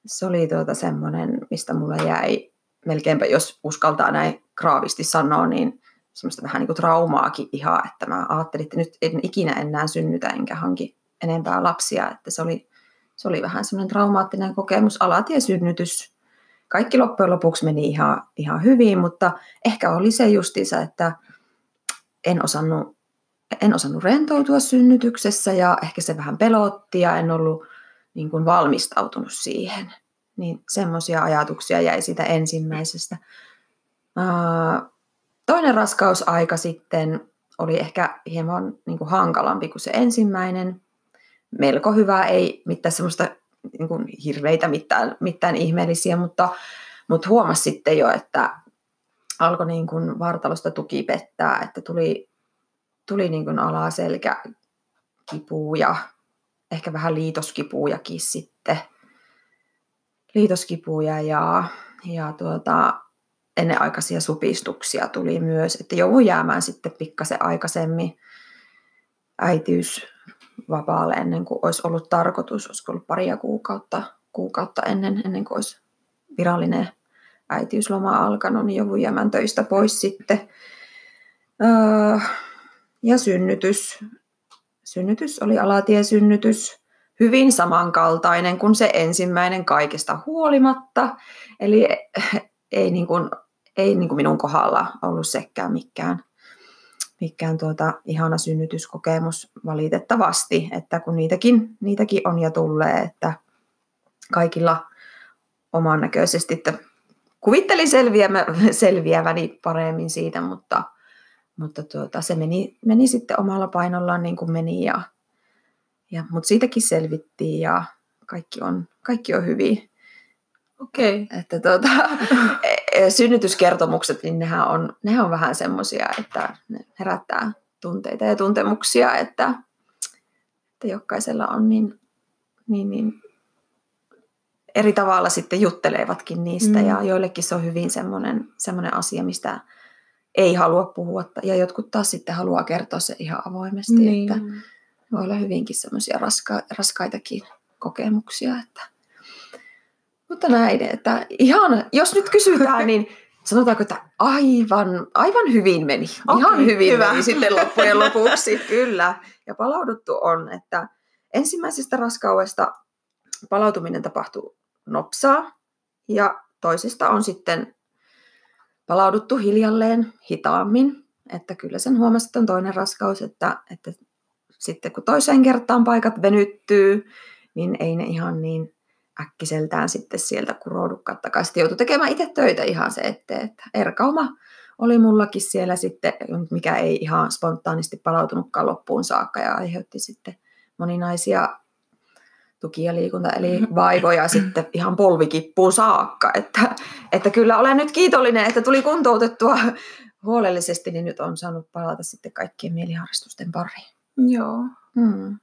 se oli tuota semmoinen, mistä mulle jäi melkeinpä, jos uskaltaa näin kraavisti sanoa, niin semmoista vähän niin kuin traumaakin ihan, että mä ajattelin, että nyt en ikinä enää synnytä enkä hanki enempää lapsia, että se oli, se oli vähän semmoinen traumaattinen kokemus, alatiesynnytys. Kaikki loppujen lopuksi meni ihan, ihan hyvin, mutta ehkä oli se justiinsa, että en osannut, en osannut rentoutua synnytyksessä ja ehkä se vähän pelotti ja en ollut niin kuin valmistautunut siihen. Niin semmoisia ajatuksia jäi siitä ensimmäisestä. Toinen raskausaika sitten oli ehkä hieman niin kuin hankalampi kuin se ensimmäinen. Melko hyvä, ei mitään semmoista niin kuin hirveitä, mitään, mitään ihmeellisiä, mutta, mutta huomasi sitten jo, että alkoi niin kuin vartalosta tuki pettää, että tuli, tuli niin kuin alaselkä kipuja, ehkä vähän liitoskipujakin sitten. Liitoskipuja ja, ja tuota, ennenaikaisia supistuksia tuli myös, että joudun jäämään sitten pikkasen aikaisemmin äitiysvapaalle ennen kuin olisi ollut tarkoitus, olisiko ollut paria kuukautta, kuukautta ennen, ennen kuin olisi virallinen äitiysloma alkanut, niin joudun jäämään töistä pois sitten. Öö, ja synnytys. Synnytys oli alatiesynnytys, hyvin samankaltainen kuin se ensimmäinen kaikesta huolimatta. Eli ei niin kuin ei niin kuin minun kohdalla ollut sekään mikään, mikään tuota, ihana synnytyskokemus valitettavasti, että kun niitäkin, niitäkin on ja tulee, että kaikilla oman näköisesti, että kuvittelin selviämä, selviäväni paremmin siitä, mutta, mutta tuota, se meni, meni sitten omalla painollaan niin kuin meni, ja, ja, mutta siitäkin selvittiin ja kaikki on, kaikki on hyvin. Okei. Okay. Että tuota, [LAUGHS] synnytyskertomukset, niin nehän on, nehän on vähän semmoisia, että ne herättää tunteita ja tuntemuksia, että, että jokaisella on niin, niin, niin eri tavalla sitten juttelevatkin niistä mm. ja joillekin se on hyvin semmoinen, semmoinen asia, mistä ei halua puhua ja jotkut taas sitten haluaa kertoa se ihan avoimesti, niin. että voi olla hyvinkin semmoisia raska, raskaitakin kokemuksia, että mutta näin, että ihan, jos nyt kysytään, niin sanotaanko, että aivan, aivan hyvin meni. Okay, ihan hyvin hyvä. meni sitten loppujen lopuksi, [LAUGHS] kyllä. Ja palauduttu on, että ensimmäisestä raskaudesta palautuminen tapahtuu nopsaa ja toisesta on sitten palauduttu hiljalleen hitaammin. Että kyllä sen huomasi, että on toinen raskaus, että, että sitten kun toiseen kertaan paikat venyttyy, niin ei ne ihan niin äkkiseltään sitten sieltä kuroudukaan takaisin. Joutui tekemään itse töitä ihan se eteen, että erkauma oli mullakin siellä sitten, mikä ei ihan spontaanisti palautunutkaan loppuun saakka ja aiheutti sitten moninaisia tuki- ja liikunta, eli vaivoja sitten ihan polvikippuun saakka. Että, että kyllä olen nyt kiitollinen, että tuli kuntoutettua huolellisesti, niin nyt on saanut palata sitten kaikkien mieliharrastusten pariin. Joo. Hmm.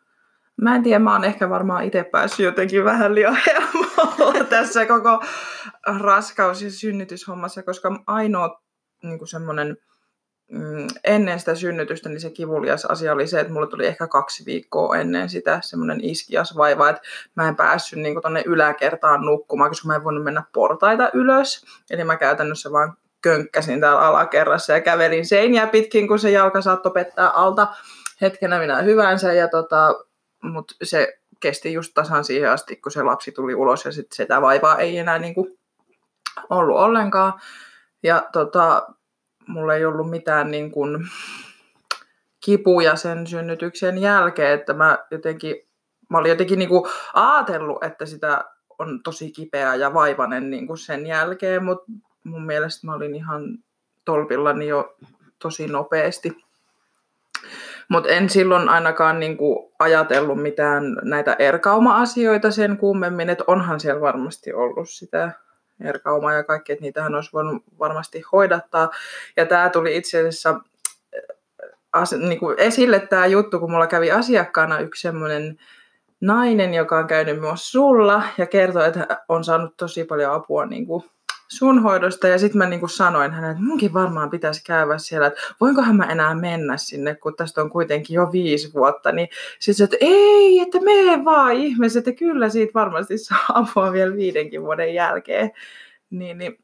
Mä en tiedä, mä oon ehkä varmaan itse päässyt jotenkin vähän liian [LAUGHS] tässä koko raskaus- ja synnytyshommassa, koska ainoa niin semmoinen mm, ennen sitä synnytystä, niin se kivulias asia oli se, että mulle tuli ehkä kaksi viikkoa ennen sitä semmoinen iskias vaiva, että mä en päässyt niin tuonne yläkertaan nukkumaan, koska mä en voinut mennä portaita ylös. Eli mä käytännössä vaan könkkäsin täällä alakerrassa ja kävelin seiniä pitkin, kun se jalka saattoi pettää alta hetkenä minä hyvänsä. Ja tota, mutta se kesti just tasan siihen asti, kun se lapsi tuli ulos ja sitten sitä vaivaa ei enää niinku ollut ollenkaan. Ja tota, mulla ei ollut mitään niin kipuja sen synnytyksen jälkeen, että mä jotenkin, mä olin jotenkin niin ajatellut, että sitä on tosi kipeä ja vaivainen niin sen jälkeen, mutta mun mielestä mä olin ihan tolpillani jo tosi nopeasti. Mutta en silloin ainakaan niinku ajatellut mitään näitä erkauma-asioita sen kummemmin, että onhan siellä varmasti ollut sitä erkaumaa ja kaikki, että niitähän olisi voinut varmasti hoidattaa. Ja tämä tuli itse asiassa as, niin kuin esille tämä juttu, kun mulla kävi asiakkaana yksi semmoinen nainen, joka on käynyt myös sulla ja kertoi, että on saanut tosi paljon apua niin kuin sun hoidosta. Ja sitten mä niin kuin sanoin hänelle, että munkin varmaan pitäisi käydä siellä, että voinkohan mä enää mennä sinne, kun tästä on kuitenkin jo viisi vuotta. Niin sitten se, että ei, että mene vaan ihmeessä, että kyllä siitä varmasti saa apua vielä viidenkin vuoden jälkeen. Niin, niin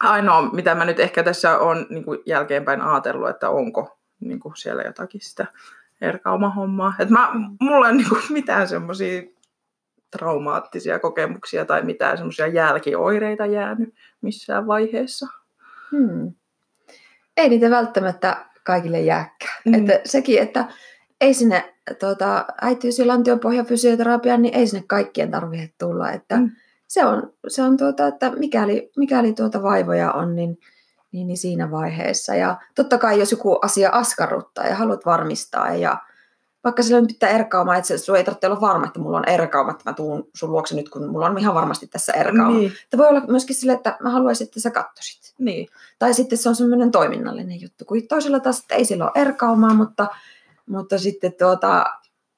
ainoa, mitä mä nyt ehkä tässä on niin kuin jälkeenpäin ajatellut, että onko niin kuin siellä jotakin sitä erkaumahommaa. Mä, mulla ei niin kuin mitään semmoisia traumaattisia kokemuksia tai mitään semmoisia jälkioireita jäänyt missään vaiheessa. Hmm. Ei niitä välttämättä kaikille jääkään. Mm. Että sekin, että ei sinne tuota, äitiys- ja lantiopohjafysioterapiaan, niin ei sinne kaikkien tarvitse tulla. Että mm. Se on, se on tuota, että mikäli, mikäli tuota vaivoja on, niin, niin, niin siinä vaiheessa. Ja totta kai jos joku asia askarruttaa ja haluat varmistaa ja vaikka sillä on pitää erkauma, että sun ei tarvitse olla varma, että mulla on erkauma, että mä tuun sun luokse nyt, kun mulla on ihan varmasti tässä erkauma. Niin. Että voi olla myöskin sille, että mä haluaisin, että sä kattosit. Niin. Tai sitten se on semmoinen toiminnallinen juttu, kun toisella taas että ei sillä ole erkaumaa, mutta, mutta sitten tuota,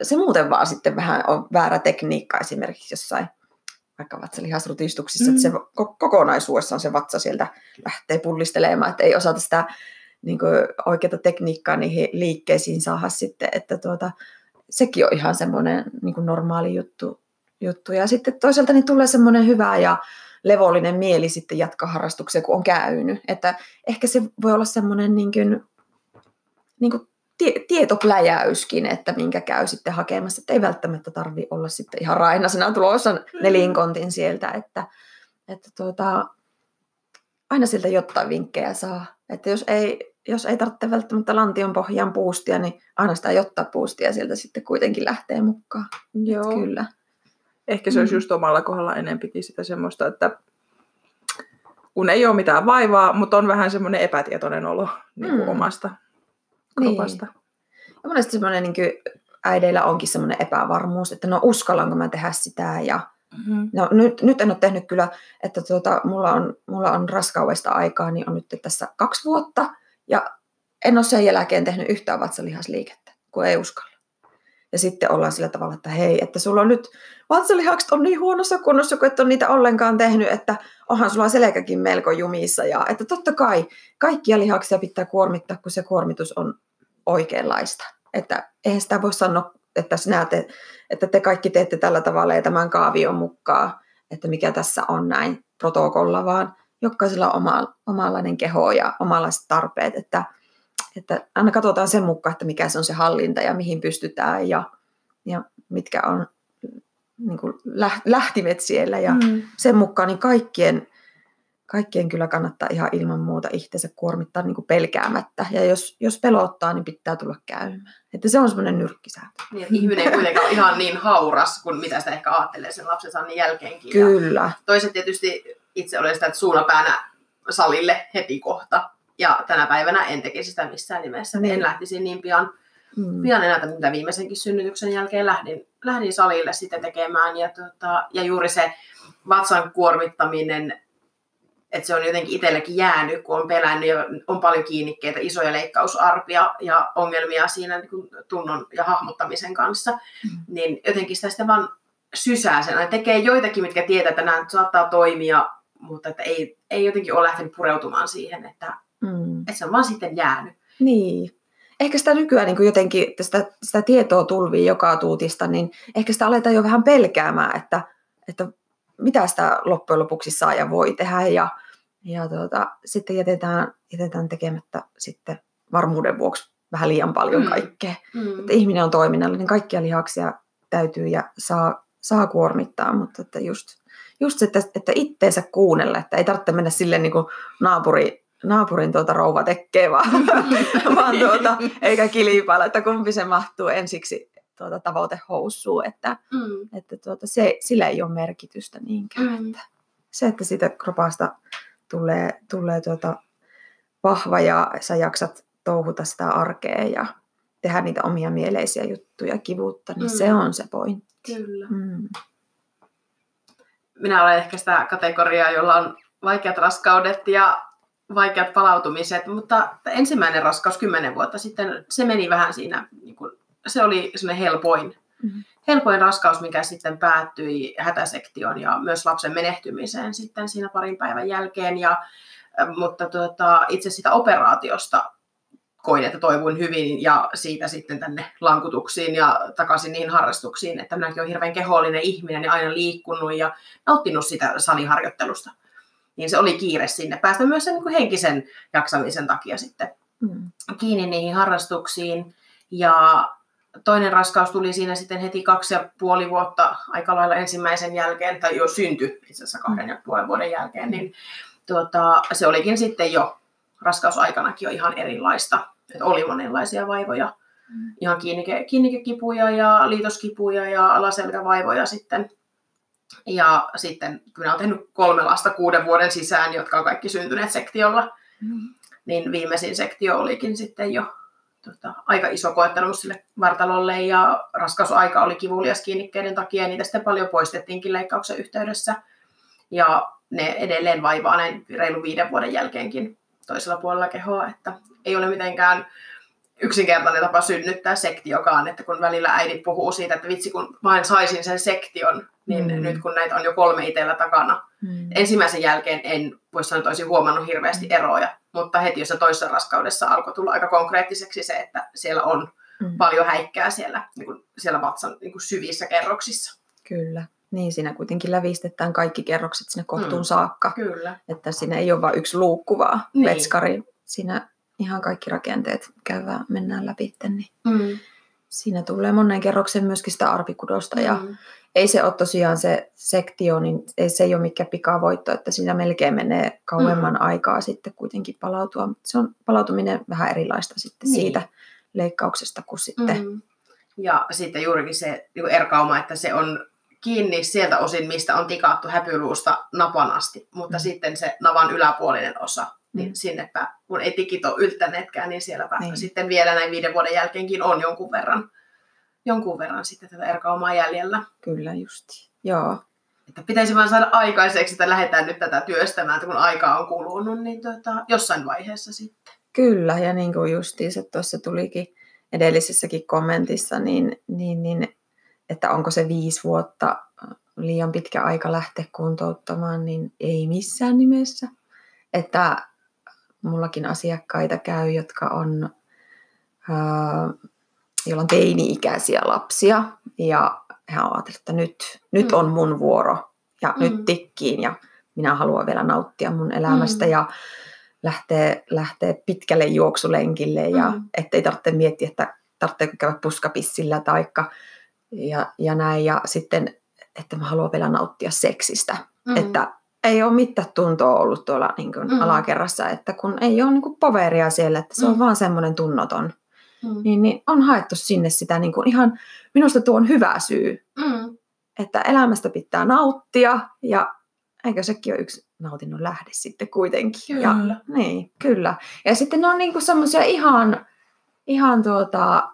se muuten vaan sitten vähän on väärä tekniikka esimerkiksi jossain vaikka vatsalihasrutistuksissa, mm. että se kokonaisuudessaan se vatsa sieltä lähtee pullistelemaan, että ei osata sitä niin kuin, oikeata tekniikkaa niihin liikkeisiin saada sitten, että tuota, sekin on ihan semmoinen niin kuin normaali juttu, juttu. Ja sitten toisaalta niin tulee semmoinen hyvä ja levollinen mieli sitten jatkaa harrastuksia, kun on käynyt. Että ehkä se voi olla semmoinen niin kuin, niin kuin tie, tietopläjäyskin, että minkä käy sitten hakemassa. Että ei välttämättä tarvi olla sitten ihan rainasena tulossa mm. nelinkontin sieltä, että, että tuota, aina sieltä jotain vinkkejä saa. Että jos ei, jos ei tarvitse välttämättä lantion pohjaan puustia, niin aina sitä jotta puustia sieltä sitten kuitenkin lähtee mukaan. Joo. Että kyllä. Ehkä se olisi mm. just omalla kohdalla enempikin sitä semmoista, että kun ei ole mitään vaivaa, mutta on vähän semmoinen epätietoinen olo niin kuin mm. omasta kropasta. Niin. Ja monesti semmoinen niin äideillä onkin semmoinen epävarmuus, että no uskallanko mä tehdä sitä ja Mm-hmm. No, nyt, nyt en ole tehnyt kyllä, että tuota, mulla, on, mulla on raskaudesta aikaa, niin on nyt tässä kaksi vuotta, ja en ole sen jälkeen tehnyt yhtään vatsalihasliikettä, kun ei uskalla. Ja sitten ollaan sillä tavalla, että hei, että sulla on nyt, vatsalihakset on niin huonossa kunnossa, kun et ole niitä ollenkaan tehnyt, että onhan sulla selkäkin melko jumissa. Ja että totta kai kaikkia lihaksia pitää kuormittaa, kun se kuormitus on oikeanlaista. Että eihän sitä voi sanoa, että sinä te, että te kaikki teette tällä tavalla ja tämän kaavion mukaan, että mikä tässä on näin protokolla, vaan jokaisella on oma, omanlainen keho ja omanlaiset tarpeet, että, että aina katsotaan sen mukaan, että mikä se on se hallinta ja mihin pystytään ja, ja mitkä on niin kuin lähtimet siellä ja mm. sen mukaan niin kaikkien kaikkien kyllä kannattaa ihan ilman muuta itsensä kuormittaa niin kuin pelkäämättä. Ja jos, jos pelottaa, niin pitää tulla käymään. Että se on semmoinen nyrkkisääntö. Niin, ihminen ei kuitenkaan ole ihan niin hauras kuin mitä sitä ehkä ajattelee sen lapsen saannin jälkeenkin. Kyllä. Ja toiset tietysti itse olen sitä, että suunapäänä salille heti kohta. Ja tänä päivänä en tekisi sitä missään nimessä. Niin. En lähtisi niin pian, mm. pian enää mitä viimeisenkin synnytyksen jälkeen lähdin, lähdin salille sitten tekemään. Ja, tota, ja juuri se vatsan kuormittaminen että se on jotenkin itsellekin jäänyt, kun on pelännyt ja on paljon kiinnikkeitä, isoja leikkausarpia ja ongelmia siinä niin kuin tunnon ja hahmottamisen kanssa, mm. niin jotenkin sitä sitten vaan sysää sen. Tekee joitakin, mitkä tietää, että nämä saattaa toimia, mutta että ei, ei jotenkin ole lähtenyt pureutumaan siihen, että, mm. että se on vaan sitten jäänyt. Niin. Ehkä sitä nykyään niin jotenkin, sitä, sitä tietoa tulvii joka tuutista, niin ehkä sitä aletaan jo vähän pelkäämään, että, että mitä sitä loppujen lopuksi saa ja voi tehdä ja, ja tuota, sitten jätetään, jätetään tekemättä sitten varmuuden vuoksi vähän liian paljon mm. kaikkea. Mm. Että ihminen on toiminnallinen, niin kaikkia lihaksia täytyy ja saa, saa kuormittaa, mutta että just, just se, että, että itteensä kuunnella, että ei tarvitse mennä sille niin kuin naapuri, naapurin tuota rouva tekee vaan, [LAUGHS] vaan tuota, eikä kilipailla, että kumpi se mahtuu ensiksi tuota tavoitehousuun, että, mm. että tuota, se, sillä ei ole merkitystä niinkään. Mm. Että se, että siitä kropasta tulee, tulee tuota vahva ja sä jaksat touhuta sitä arkea ja tehdä niitä omia mieleisiä juttuja kivutta, niin mm. se on se pointti. Kyllä. Mm. Minä olen ehkä sitä kategoriaa, jolla on vaikeat raskaudet ja vaikeat palautumiset, mutta ensimmäinen raskaus kymmenen vuotta sitten, se meni vähän siinä, niin kuin, se oli semmoinen helpoin, Mhm. helpoin raskaus, mikä sitten päättyi hätäsektioon ja myös lapsen menehtymiseen sitten siinä parin päivän jälkeen. Ja, mutta tuota, itse sitä operaatiosta koin, että toivuin hyvin ja siitä sitten tänne lankutuksiin ja takaisin niihin harrastuksiin, että minäkin olen hirveän kehollinen ihminen ja aina liikkunut ja nauttinut sitä saliharjoittelusta. Niin se oli kiire sinne päästä myös sen niin henkisen jaksamisen takia sitten Mm. kiinni niihin harrastuksiin. Ja toinen raskaus tuli siinä sitten heti kaksi ja puoli vuotta aika lailla ensimmäisen jälkeen, tai jo syntyi itse asiassa kahden ja puolen vuoden jälkeen, niin tuota, se olikin sitten jo raskausaikanakin jo ihan erilaista. Että oli monenlaisia vaivoja, Mm. ihan kiinnike, kiinnikekipuja ja liitoskipuja ja alaselkävaivoja sitten. Ja sitten minä olen tehnyt kolme lasta kuuden vuoden sisään, jotka on kaikki syntyneet sektiolla, Mm. niin viimeisin sektio olikin sitten jo tota, aika iso koettelemus sille vartalolle ja raskausaika oli kivulias kiinnikkeiden takia ja niitä sitten paljon poistettiinkin leikkauksen yhteydessä. Ja ne edelleen vaivaa näin reilun viiden vuoden jälkeenkin toisella puolella kehoa, että ei ole mitenkään yksinkertainen tapa synnyttää sektiokaan, että kun välillä äidit puhuu siitä, että vitsi kun vain saisin sen sektion, niin mm. nyt kun näitä on jo kolme itsellä takana, Mm. ensimmäisen jälkeen en voi sanoa, että olisin huomannut hirveästi eroja, mutta heti jossa toisessa raskaudessa alkoi tulla aika konkreettiseksi se, että siellä on Mm. paljon häikkää siellä, niin kuin siellä vatsan niin kuin syvissä kerroksissa. Kyllä. Niin, siinä kuitenkin lävistetään kaikki kerrokset sinne kohtuun Mm. saakka. Kyllä. Että siinä ei ole vain yksi luukku, vaan Niin. vetskari. Siinä ihan kaikki rakenteet käydään, mennään läpi. Niin Mm. siinä tulee monen kerroksen myöskin sitä arpikudosta. Ja Mm. Ei se ole tosiaan se sektio, niin ei se ei ole mikään pikavoitto, että siinä melkein menee kauemman Mm. aikaa sitten kuitenkin palautua. Mutta se on palautuminen vähän erilaista sitten Niin. siitä leikkauksesta kuin sitten. Mm. Ja sitten juurikin se niin erkauma, että se on kiinni sieltä osin, mistä on tikattu häpyluusta napan asti, mutta Mm. sitten se navan yläpuolinen osa, niin Mm. sinnepä, kun ei tikit ole yltäneetkään, niin sielläpä Niin. sitten vielä näin viiden vuoden jälkeenkin on jonkun verran, jonkun verran sitten tätä erkaumaa jäljellä. Kyllä justi. Joo. Että pitäisi vaan saada aikaiseksi, että lähdetään nyt tätä työstämään, että kun aikaa on kulunut, niin tota, jossain vaiheessa sitten. Kyllä, ja niin kuin justiinsa tuossa tulikin edellisessäkin kommentissa, niin, niin, niin että onko se viisi vuotta liian pitkä aika lähteä kuntouttamaan, niin ei missään nimessä. Että mullakin asiakkaita käy, jotka on, ää, joilla on teini-ikäisiä lapsia, ja ovat ajatelleet, että nyt, nyt Mm. on mun vuoro, ja Mm. nyt tikkiin, ja minä haluan vielä nauttia mun elämästä, Mm. ja lähtee, lähtee pitkälle juoksulenkille ja Mm. ettei tarvitse miettiä, että tarvitseeko käydä puskapissillä taikka ja, ja näin. Ja sitten, että mä haluan vielä nauttia seksistä. Mm. Että ei ole mitään tuntoa ollut tuolla niin kuin Mm. alakerrassa, että kun ei ole niin kuin poveria siellä, että se on Mm. vaan semmoinen tunnoton. Mm. Niin, niin on haettu sinne sitä niin kuin ihan, minusta tuo on hyvä syy, Mm. että elämästä pitää nauttia ja eikö sekin ole yksi nautinnon lähde sitten kuitenkin. Ja, Kyllä. niin, kyllä. Ja sitten ne on niinku semmoisia ihan, ihan tuota,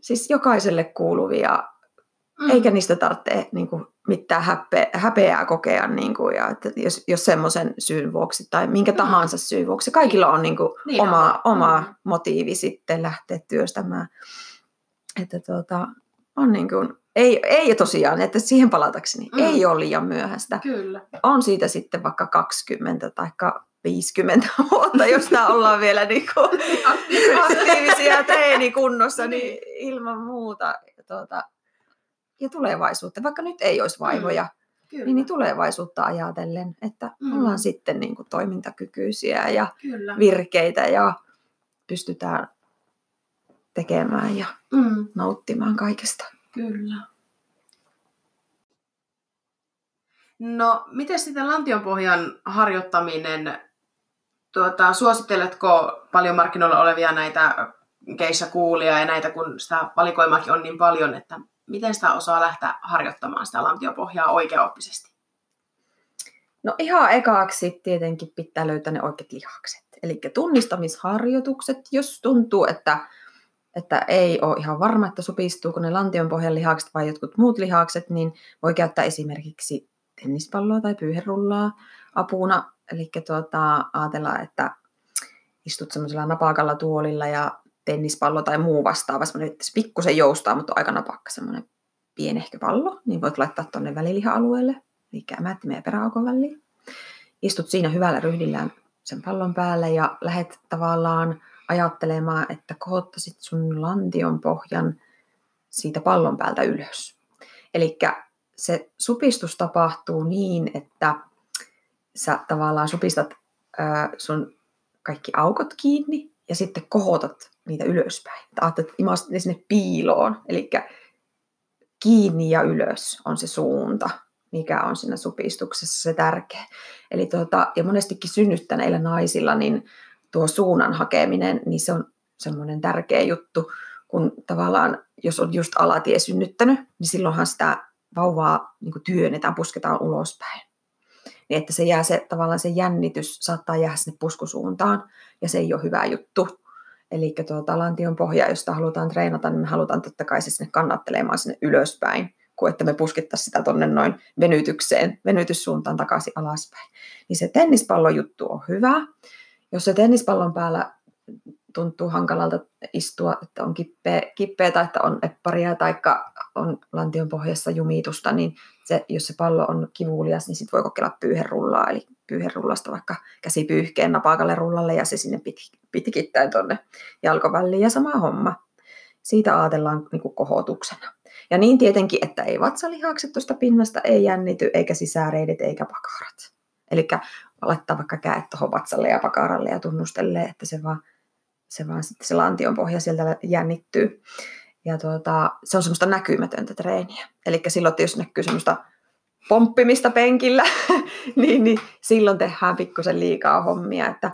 siis jokaiselle kuuluvia, Mm. eikä niistä tarvitse niinku mitään häpe, häpeää kokea. Niinku, ja että jos, jos semmoisen syyn vuoksi tai minkä Mm. tahansa syyn vuoksi, kaikilla on niinku Niin oma, on. oma Mm. motiivi sitten lähteä työstämään. Että tuota, on niin kuin, ei, ei tosiaan, että siihen palatakseni, Mm. ei ole liian myöhäistä. Kyllä. On siitä sitten vaikka 20 tai 50 [LAUGHS] vuotta, jos tää ollaan vielä niin kuin [LAUGHS] aktiivisia teinikunnossa, niin ilman muuta. Tuota, ja tulevaisuutta, vaikka nyt ei olisi vaivoja, Kyllä. niin, niin tulevaisuutta ajatellen, että Mm. mm. ollaan sitten niin kuin toimintakykyisiä ja Kyllä. virkeitä ja pystytään tekemään ja Mm. nauttimaan kaikesta. Kyllä. No, miten sitten lantionpohjan harjoittaminen, tuota, suositteletko paljon markkinoilla olevia näitä keissä kuulia ja näitä, kun sitä valikoimaakin on niin paljon, että miten sitä osaa lähteä harjoittamaan sitä lantiopohjaa oikeaoppisesti? No ihan ekaaksi tietenkin pitää löytää ne oikeat lihakset. Eli tunnistamisharjoitukset, jos tuntuu, että, että ei ole ihan varma, että supistuuko ne lantionpohjan lihakset vai jotkut muut lihakset, niin voi käyttää esimerkiksi tennispalloa tai pyyherullaa apuna. Eli tuota, ajatellaan, että istut semmoisella napakalla tuolilla ja tennispallo tai muu vastaava, semmoinen, että se pikkusen joustaa, mutta on aika napakka semmoinen pienehkö pallo, niin voit laittaa tuonne väliliha-alueelle, eli mättimeen ja peräaukon väliin. Istut siinä hyvällä ryhdillä sen pallon päälle ja lähdet tavallaan ajattelemaan, että kohottaisit sun lantion pohjan siitä pallon päältä ylös. Eli se supistus tapahtuu niin, että sä tavallaan supistat sun kaikki aukot kiinni ja sitten kohotat niitä ylöspäin. Ajattelet, että ne sinne piiloon. Eli kiinni ja ylös on se suunta, mikä on siinä supistuksessa se tärkeä. Eli tuota, ja monestikin synnyttäneillä naisilla niin tuo suunnan hakeminen, niin se on semmoinen tärkeä juttu, kun tavallaan, jos on just alatie synnyttänyt, niin silloinhan sitä vauvaa niin työnnetään, pusketaan ulospäin. Niin että se jää se, tavallaan se jännitys saattaa jäädä sinne puskusuuntaan, ja se ei ole hyvä juttu. Eli tuota, lantion pohja, josta halutaan treenata, niin me halutaan totta kai se sinne kannattelemaan sinne ylöspäin, kuin että me puskittaisiin sitä tuonne noin venytykseen, venytyssuuntaan takaisin alaspäin. Niin se tennispallojuttu on hyvä. Jos se tennispallon päällä tuntuu hankalalta istua, että on kippeä, kippeä tai että on epparia tai on lantion pohjassa jumitusta, niin se, jos se pallo on kivulias, niin sitten voi kokeilla pyyherullaa, eli pyyherullasta vaikka käsipyyhkeen napakalle rullalle ja se sinne pit, pitkittäin tuonne jalkoväliin ja sama homma. Siitä ajatellaan niin kohotuksena. Ja niin tietenkin, että ei vatsalihakset tuosta pinnasta ei jännity, eikä sisäreidet, eikä pakarat. Eli laittaa vaikka käet tuohon vatsalle ja pakaralle ja tunnustelee, että se vaan, se vaan sitten se lantion pohja sieltä jännittyy. Ja tuota, se on semmoista näkymätöntä treeniä. Eli silloin, jos näkyy semmoista pomppimista penkillä, [LAUGHS] niin, niin silloin tehdään pikkusen liikaa hommia. Että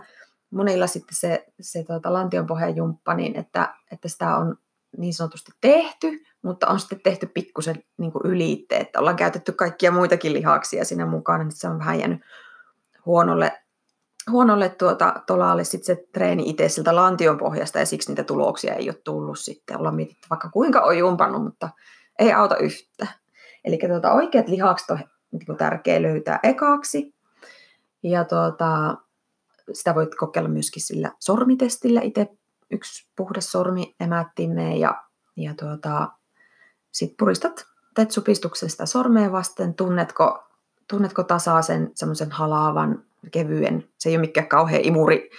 monilla sitten se, se tuota, lantionpohjan jumppa, niin että, että sitä on niin sanotusti tehty, mutta on sitten tehty pikkusen niin yliitte, että ollaan käytetty kaikkia muitakin lihaksia siinä mukana, niin se on vähän jäänyt huonolle, huonolle tuota, tolalle sitten se treeni itse siltä lantion pohjasta ja siksi niitä tuloksia ei ole tullut sitten. Ollaan mietitty vaikka kuinka on jumpannut, mutta ei auta yhtä. Eli tuota, oikeat lihakset on niin tärkeä löytää ekaksi. Ja tuota, sitä voit kokeilla myöskin sillä sormitestillä. Itse yksi puhdas sormi emättimeen ja, ja tuota, sitten puristat, teet supistuksesta sormeen vasten, tunnetko, tunnetko tasaisen semmoisen halaavan, kevyen, se ei ole mikään kauhean imuri,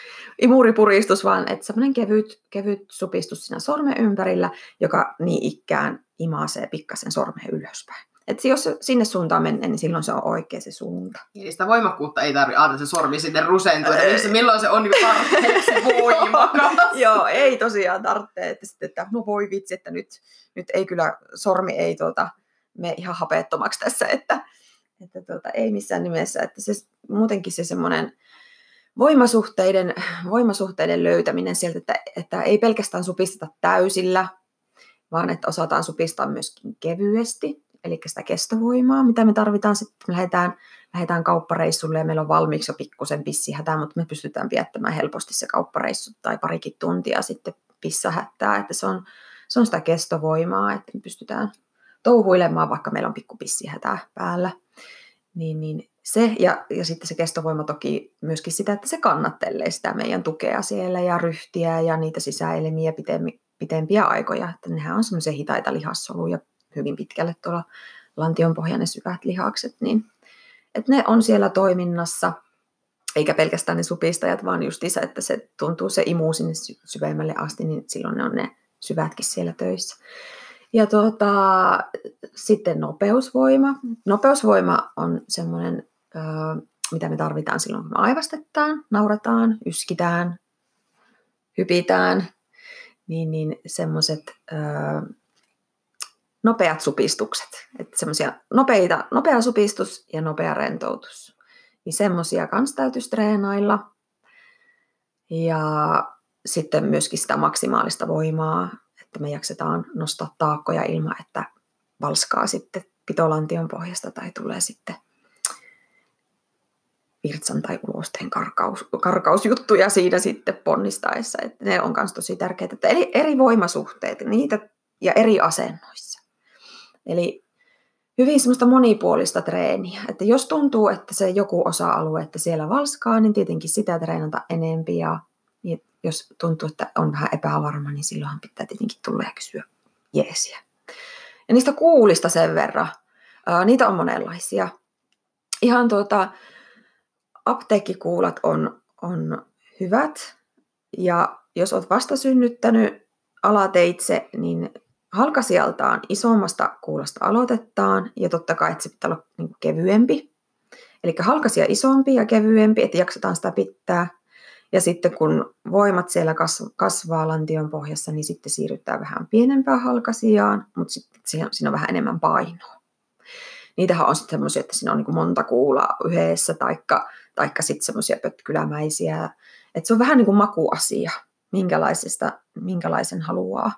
imuripuristus, vaan että semmoinen kevyt, kevyt supistus siinä sormen ympärillä, joka niin ikään imaasee pikkasen sormeen ylöspäin. Et jos sinne suuntaan menee, niin silloin se on oikea se suunta. Eli sitä voimakkuutta ei tarvitse aina se sormi sinne rusentua, missä milloin se on niin tarpeeksi [LAUGHS] voimakas. Joo, ei tosiaan tarvitse, että, sitten, että no voi vitsi, että nyt, nyt ei kyllä, sormi ei tuota, mene ihan hapettomaksi tässä, että, että tuota, ei missään nimessä, että se, muutenkin se semmoinen voimasuhteiden, voimasuhteiden löytäminen sieltä, että, että ei pelkästään supisteta täysillä, vaan että osataan supistaa myöskin kevyesti, eli sitä kestovoimaa, mitä me tarvitaan sitten. Me lähdetään, lähdetään kauppareissulle ja meillä on valmiiksi jo pikkusen pissihätä, mutta me pystytään viettämään helposti se kauppareissu tai parikin tuntia sitten pissahättää, että se on, se on sitä kestovoimaa, että me pystytään touhuilemaan, vaikka meillä on pikku pissihätä päällä. Niin, niin se, ja, ja sitten se kestovoima toki myöskin sitä, että se kannattelee sitä meidän tukea siellä ja ryhtiä ja niitä sisäelimiä pitempi, pitempiä aikoja. Että nehän on semmoisia hitaita lihassoluja hyvin pitkälle tuolla lantionpohjan syvät lihakset, niin että ne on siellä toiminnassa, eikä pelkästään ne supistajat, vaan just se, että se tuntuu se imu sinne syvemmälle asti, niin silloin ne on ne syvätkin siellä töissä. Ja tuota, sitten nopeusvoima. Nopeusvoima on semmoinen, mitä me tarvitaan silloin, kun me aivastetaan, naurataan, yskitään, hypitään, niin, niin semmoiset nopeat supistukset. Että semmoisia nopeita, nopea supistus ja nopea rentoutus. Niin semmoisia kanssa täytyisi treenailla. Ja sitten myöskin sitä maksimaalista voimaa, että me jaksetaan nostaa taakkoja ilman, että valskaa sitten pitolantion pohjasta tai tulee sitten virtsan tai ulosteen karkaus, karkausjuttuja siinä sitten ponnistaessa. Että ne on myös tosi tärkeitä, että eri, eri voimasuhteet, niitä ja eri asennoissa. Eli hyvin semmoista monipuolista treeniä. Että jos tuntuu, että se joku osa-alue, että siellä valskaa, niin tietenkin sitä treenata enempi. Ja jos tuntuu, että on vähän epävarma, niin silloinhan pitää tietenkin tulla ja kysyä jeesiä. Ja niistä kuulista sen verran. niitä on monenlaisia. Ihan tuota, apteekkikuulat on, on hyvät. Ja jos olet vasta synnyttänyt alateitse, niin halkasijaltaan isommasta kuulosta aloitetaan ja totta kai, että se pitää olla niin kevyempi. Eli halkasia isompi ja kevyempi, että jaksetaan sitä pitää. Ja sitten kun voimat siellä kasvaa lantion pohjassa, niin sitten siirrytään vähän pienempään halkasijaan, mutta sitten siinä on vähän enemmän painoa. Niitähän on sitten semmoisia, että siinä on niin monta kuulaa yhdessä, taikka, taikka sitten semmoisia pötkylämäisiä. Että se on vähän niin kuin makuasia minkälaisesta, minkälaisen haluaa.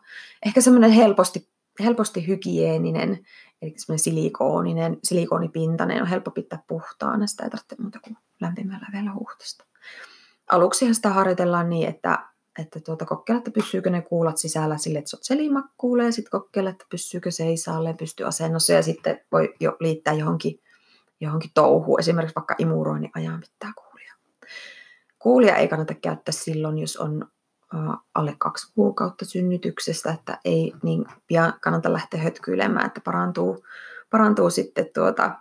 Ehkä semmoinen helposti, helposti hygieeninen, eli semmoinen silikooninen, silikoonipintainen on helppo pitää puhtaana, sitä ei tarvitse muuta kuin lämpimällä vielä huhtasta. Aluksihan sitä harjoitellaan niin, että, että tuota, kokeilla, että pysyykö ne kuulat sisällä sille, että se selimakkuulle, ja sitten kokeilla, että pysyykö seisaalle, pystyy asennossa, ja sitten voi jo liittää johonkin, johonkin touhuun, esimerkiksi vaikka imuroinnin ajan pitää kuulia. Kuulia ei kannata käyttää silloin, jos on alle kaksi kuukautta synnytyksestä, että ei niin pian kannata lähteä hötkyilemään, että parantuu, parantuu sitten tuota,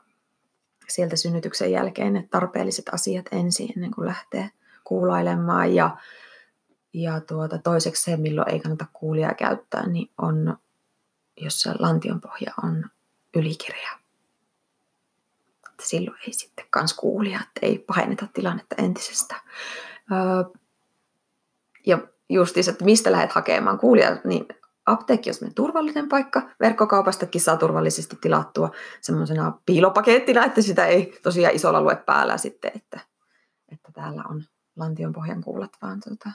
sieltä synnytyksen jälkeen ne tarpeelliset asiat ensin ennen kuin lähtee kuulailemaan. Ja, ja tuota, toiseksi se, milloin ei kannata kuulia käyttää, niin on, jos se lantion pohja on ylikireä. Silloin ei sitten kans kuulia, että ei pahenneta tilannetta entisestä. ja justiinsa, että mistä lähdet hakemaan kuulijat, niin apteekki on turvallinen paikka. Verkkokaupastakin saa turvallisesti tilattua semmoisena piilopakettina, että sitä ei tosiaan isolla lue päällä sitten, että, että täällä on lantion pohjan kuulat, vaan tuota,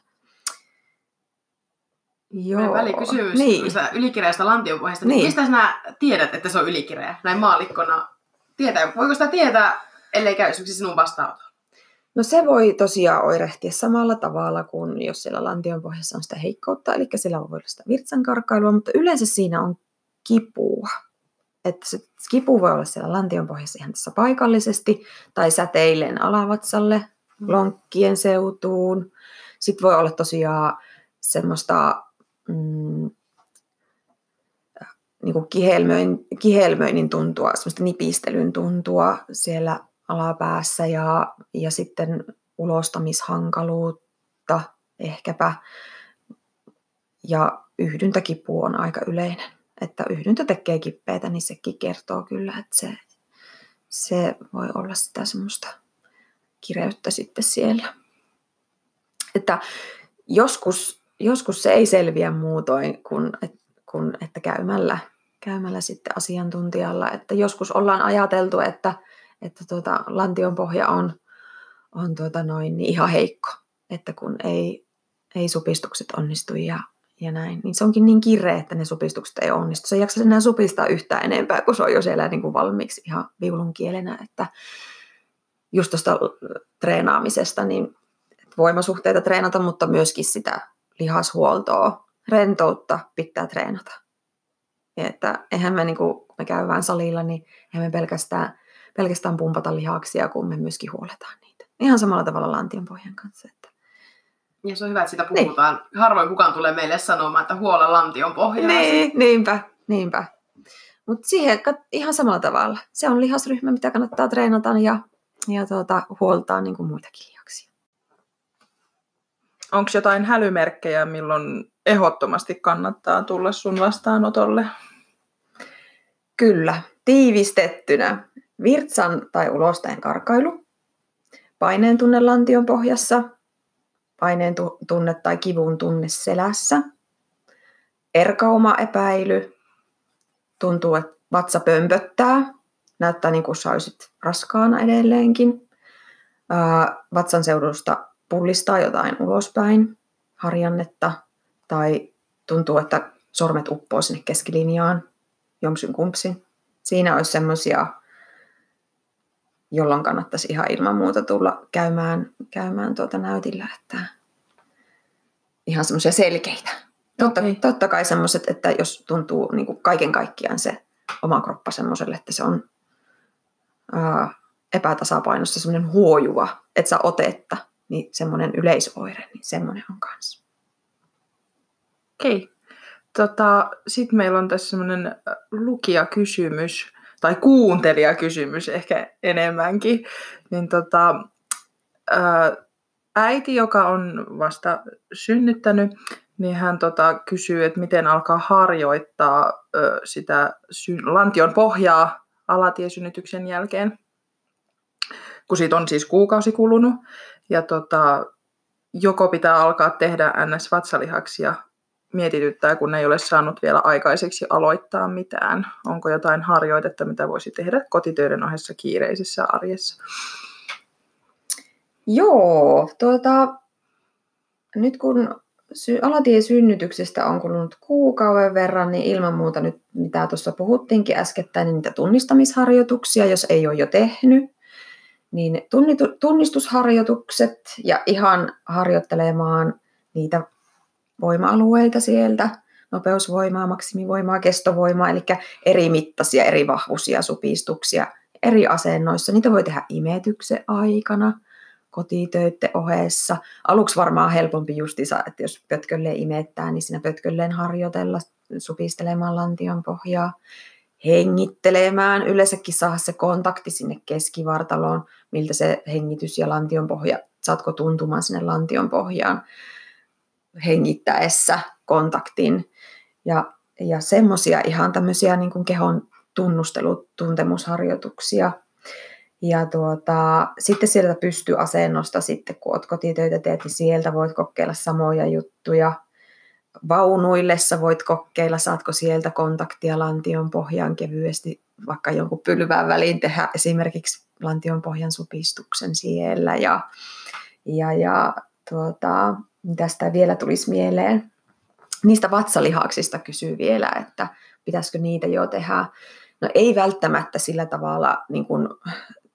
Joo. Välikysymys niin. ylikireästä lantionpohjasta. Niin. Mistä sinä tiedät, että se on ylikireä näin maalikkona? Tietää, voiko sitä tietää, ellei käy sinun vastaanotolla? No se voi tosiaan oirehtia samalla tavalla kuin jos siellä lantion pohjassa on sitä heikkoutta, eli siellä voi olla sitä virtsankarkailua, mutta yleensä siinä on kipua. Että se kipu voi olla siellä lantion pohjassa ihan tässä paikallisesti tai säteilleen alavatsalle. Lonkkien seutuun. Sitten voi olla tosiaan semmoista mm, niin kuin kihelmöin, kihelmöinnin tuntua, semmoista nipistelyn tuntua siellä alapäässä ja, ja sitten ulostamishankaluutta ehkäpä. Ja yhdyntäkipu on aika yleinen. Että yhdyntä tekee kippeitä, niin sekin kertoo kyllä, että se, se voi olla sitä semmoista kireyttä sitten siellä. Että joskus, joskus se ei selviä muutoin kuin, et, kuin että käymällä, käymällä sitten asiantuntijalla. Että joskus ollaan ajateltu, että, että tuota, lantion pohja on, on tuota noin, niin ihan heikko, että kun ei, ei supistukset onnistu ja, ja näin, niin se onkin niin kireä, että ne supistukset ei onnistu. Se ei jaksa enää supistaa yhtään enempää, kun se on jo siellä niin kuin valmiiksi ihan viulun kielenä, että just tuosta treenaamisesta, niin voimasuhteita treenata, mutta myöskin sitä lihashuoltoa, rentoutta pitää treenata. Että eihän me, niin kuin, me käydään salilla, niin eihän me pelkästään pelkästään pumpata lihaksia, kun me myöskin huoletaan niitä. Ihan samalla tavalla lantion pohjan kanssa. Että... Ja se on hyvä, että sitä puhutaan. Niin. Harvoin kukaan tulee meille sanomaan, että huola lantion pohjaa. Niin, niinpä, niinpä. Mutta siihen ihan samalla tavalla. Se on lihasryhmä, mitä kannattaa treenata ja, ja tuota, huoltaa niin kuin muitakin lihaksia. Onko jotain hälymerkkejä, milloin ehdottomasti kannattaa tulla sun vastaanotolle? Kyllä, tiivistettynä. Virtsan tai ulosteen karkailu, paineen tunne lantion pohjassa, paineen tunne tai kivun tunne selässä, erkauma epäily, tuntuu, että vatsa pömpöttää, näyttää niin kuin sä olisit raskaana edelleenkin, vatsan seudusta pullistaa jotain ulospäin, harjannetta, tai tuntuu, että sormet uppoo sinne keskilinjaan, jomsin kumpsin. Siinä olisi semmoisia jolloin kannattaisi ihan ilman muuta tulla käymään, käymään tuota näytillä, että ihan semmoisia selkeitä. Totta, okay. totta kai semmoiset, että jos tuntuu niin kuin kaiken kaikkiaan se oma kroppa semmoiselle, että se on ää, epätasapainossa semmoinen huojuva, että saa otetta, niin semmoinen yleisoire, niin semmoinen on kanssa. Okei. Tota, Sitten meillä on tässä semmoinen lukijakysymys, tai kuuntelijakysymys ehkä enemmänkin. Niin tota, ää, äiti, joka on vasta synnyttänyt, niin hän tota, kysyy, että miten alkaa harjoittaa ö, sitä sy- lantion pohjaa alatiesynnytyksen jälkeen, kun siitä on siis kuukausi kulunut. Ja tota, joko pitää alkaa tehdä NS-vatsalihaksia mietityttää, kun ei ole saanut vielä aikaiseksi aloittaa mitään. Onko jotain harjoitetta, mitä voisi tehdä kotitöiden ohessa kiireisessä arjessa? Joo, tuota, nyt kun sy- alatiesynnytyksestä on kulunut kuukauden verran, niin ilman muuta nyt, mitä tuossa puhuttiinkin äskettäin, niin niitä tunnistamisharjoituksia, jos ei ole jo tehnyt, niin tunnistusharjoitukset ja ihan harjoittelemaan niitä voima-alueita sieltä, nopeusvoimaa, maksimivoimaa, kestovoimaa, eli eri mittaisia, eri vahvuisia supistuksia eri asennoissa. Niitä voi tehdä imetyksen aikana, kotitöiden ohessa. Aluksi varmaan helpompi justiinsa, että jos pötkölleen imettää, niin siinä pötkölleen harjoitella, supistelemaan lantion pohjaa, hengittelemään, yleensäkin saada se kontakti sinne keskivartaloon, miltä se hengitys ja lantion pohja, saatko tuntumaan sinne lantion pohjaan hengittäessä kontaktin. Ja, ja semmoisia ihan tämmöisiä niin kuin kehon tunnustelutuntemusharjoituksia. Ja tuota, sitten sieltä pystyy asennosta, sitten kun olet kotitöitä teet, niin sieltä voit kokeilla samoja juttuja. Vaunuillessa voit kokeilla, saatko sieltä kontaktia lantion pohjaan kevyesti, vaikka jonkun pylvään väliin tehdä esimerkiksi lantion pohjan supistuksen siellä. Ja, ja, ja tuota, tästä vielä tulisi mieleen. Niistä vatsalihaksista kysyy vielä, että pitäisikö niitä jo tehdä. No ei välttämättä sillä tavalla niin kuin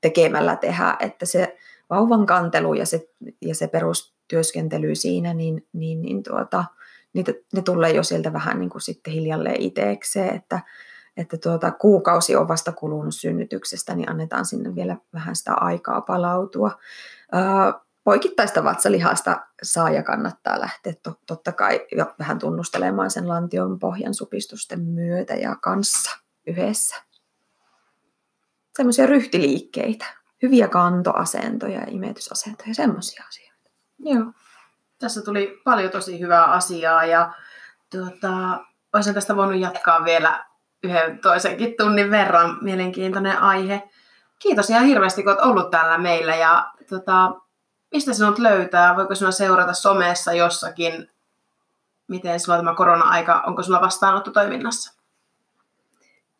tekemällä tehdä, että se vauvan kantelu ja se, ja se perustyöskentely siinä, niin, niin, niin tuota, niitä, ne tulee jo sieltä vähän niin kuin sitten hiljalleen itsekseen, että, että tuota, kuukausi on vasta kulunut synnytyksestä, niin annetaan sinne vielä vähän sitä aikaa palautua poikittaista vatsalihasta saa ja kannattaa lähteä totta kai jo vähän tunnustelemaan sen lantion pohjan supistusten myötä ja kanssa yhdessä. Semmoisia ryhtiliikkeitä, hyviä kantoasentoja ja imetysasentoja, semmoisia asioita. Joo. Tässä tuli paljon tosi hyvää asiaa ja tuota, olisin tästä voinut jatkaa vielä yhden toisenkin tunnin verran. Mielenkiintoinen aihe. Kiitos ihan hirveästi, kun olet ollut täällä meillä ja tuota, mistä sinut löytää? Voiko sinua seurata somessa jossakin? Miten sulla tämä korona-aika, onko sulla vastaanotto toiminnassa?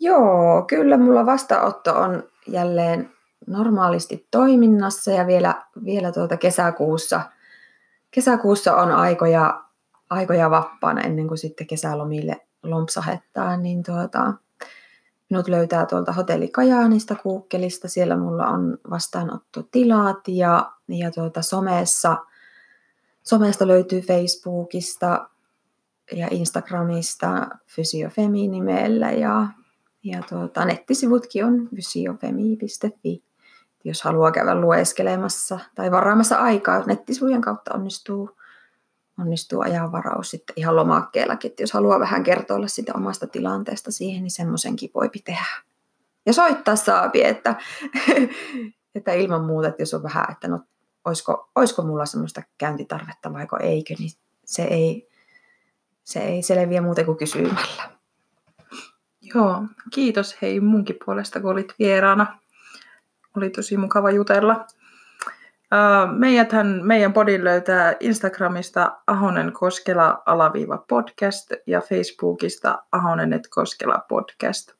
Joo, kyllä mulla vastaanotto on jälleen normaalisti toiminnassa ja vielä, vielä tuota kesäkuussa, kesäkuussa on aikoja, aikoja vapaana ennen kuin sitten kesälomille lompsahettaa, niin tuota, Minut löytää tuolta hotelli Kajaanista Kuukkelista. Siellä mulla on vastaanottotilat ja, ja tuota somessa, somesta löytyy Facebookista ja Instagramista Fysiofemi nimellä ja, ja tuota, nettisivutkin on fysiofemi.fi. Jos haluaa käydä lueskelemassa tai varaamassa aikaa, nettisivujen kautta onnistuu onnistuu ajanvaraus sitten ihan lomakkeellakin. Että jos haluaa vähän kertoilla sitä omasta tilanteesta siihen, niin semmoisenkin voi tehdä. Ja soittaa saapi, että, [LAUGHS] että ilman muuta, että jos on vähän, että no, olisiko, olisiko mulla semmoista käyntitarvetta vai eikö, niin se ei, se ei selviä muuten kuin kysymällä. Joo, kiitos hei munkin puolesta, kun olit vieraana. Oli tosi mukava jutella. Meidäthän, meidän podin löytää Instagramista Ahonen Koskela alaviiva podcast ja Facebookista Ahonen et Koskela podcast.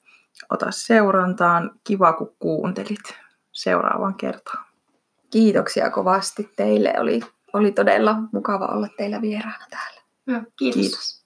Ota seurantaan. Kiva, kun kuuntelit. Seuraavaan kertaan. Kiitoksia kovasti teille. Oli, oli todella mukava olla teillä vieraana täällä. Kiitos. kiitos.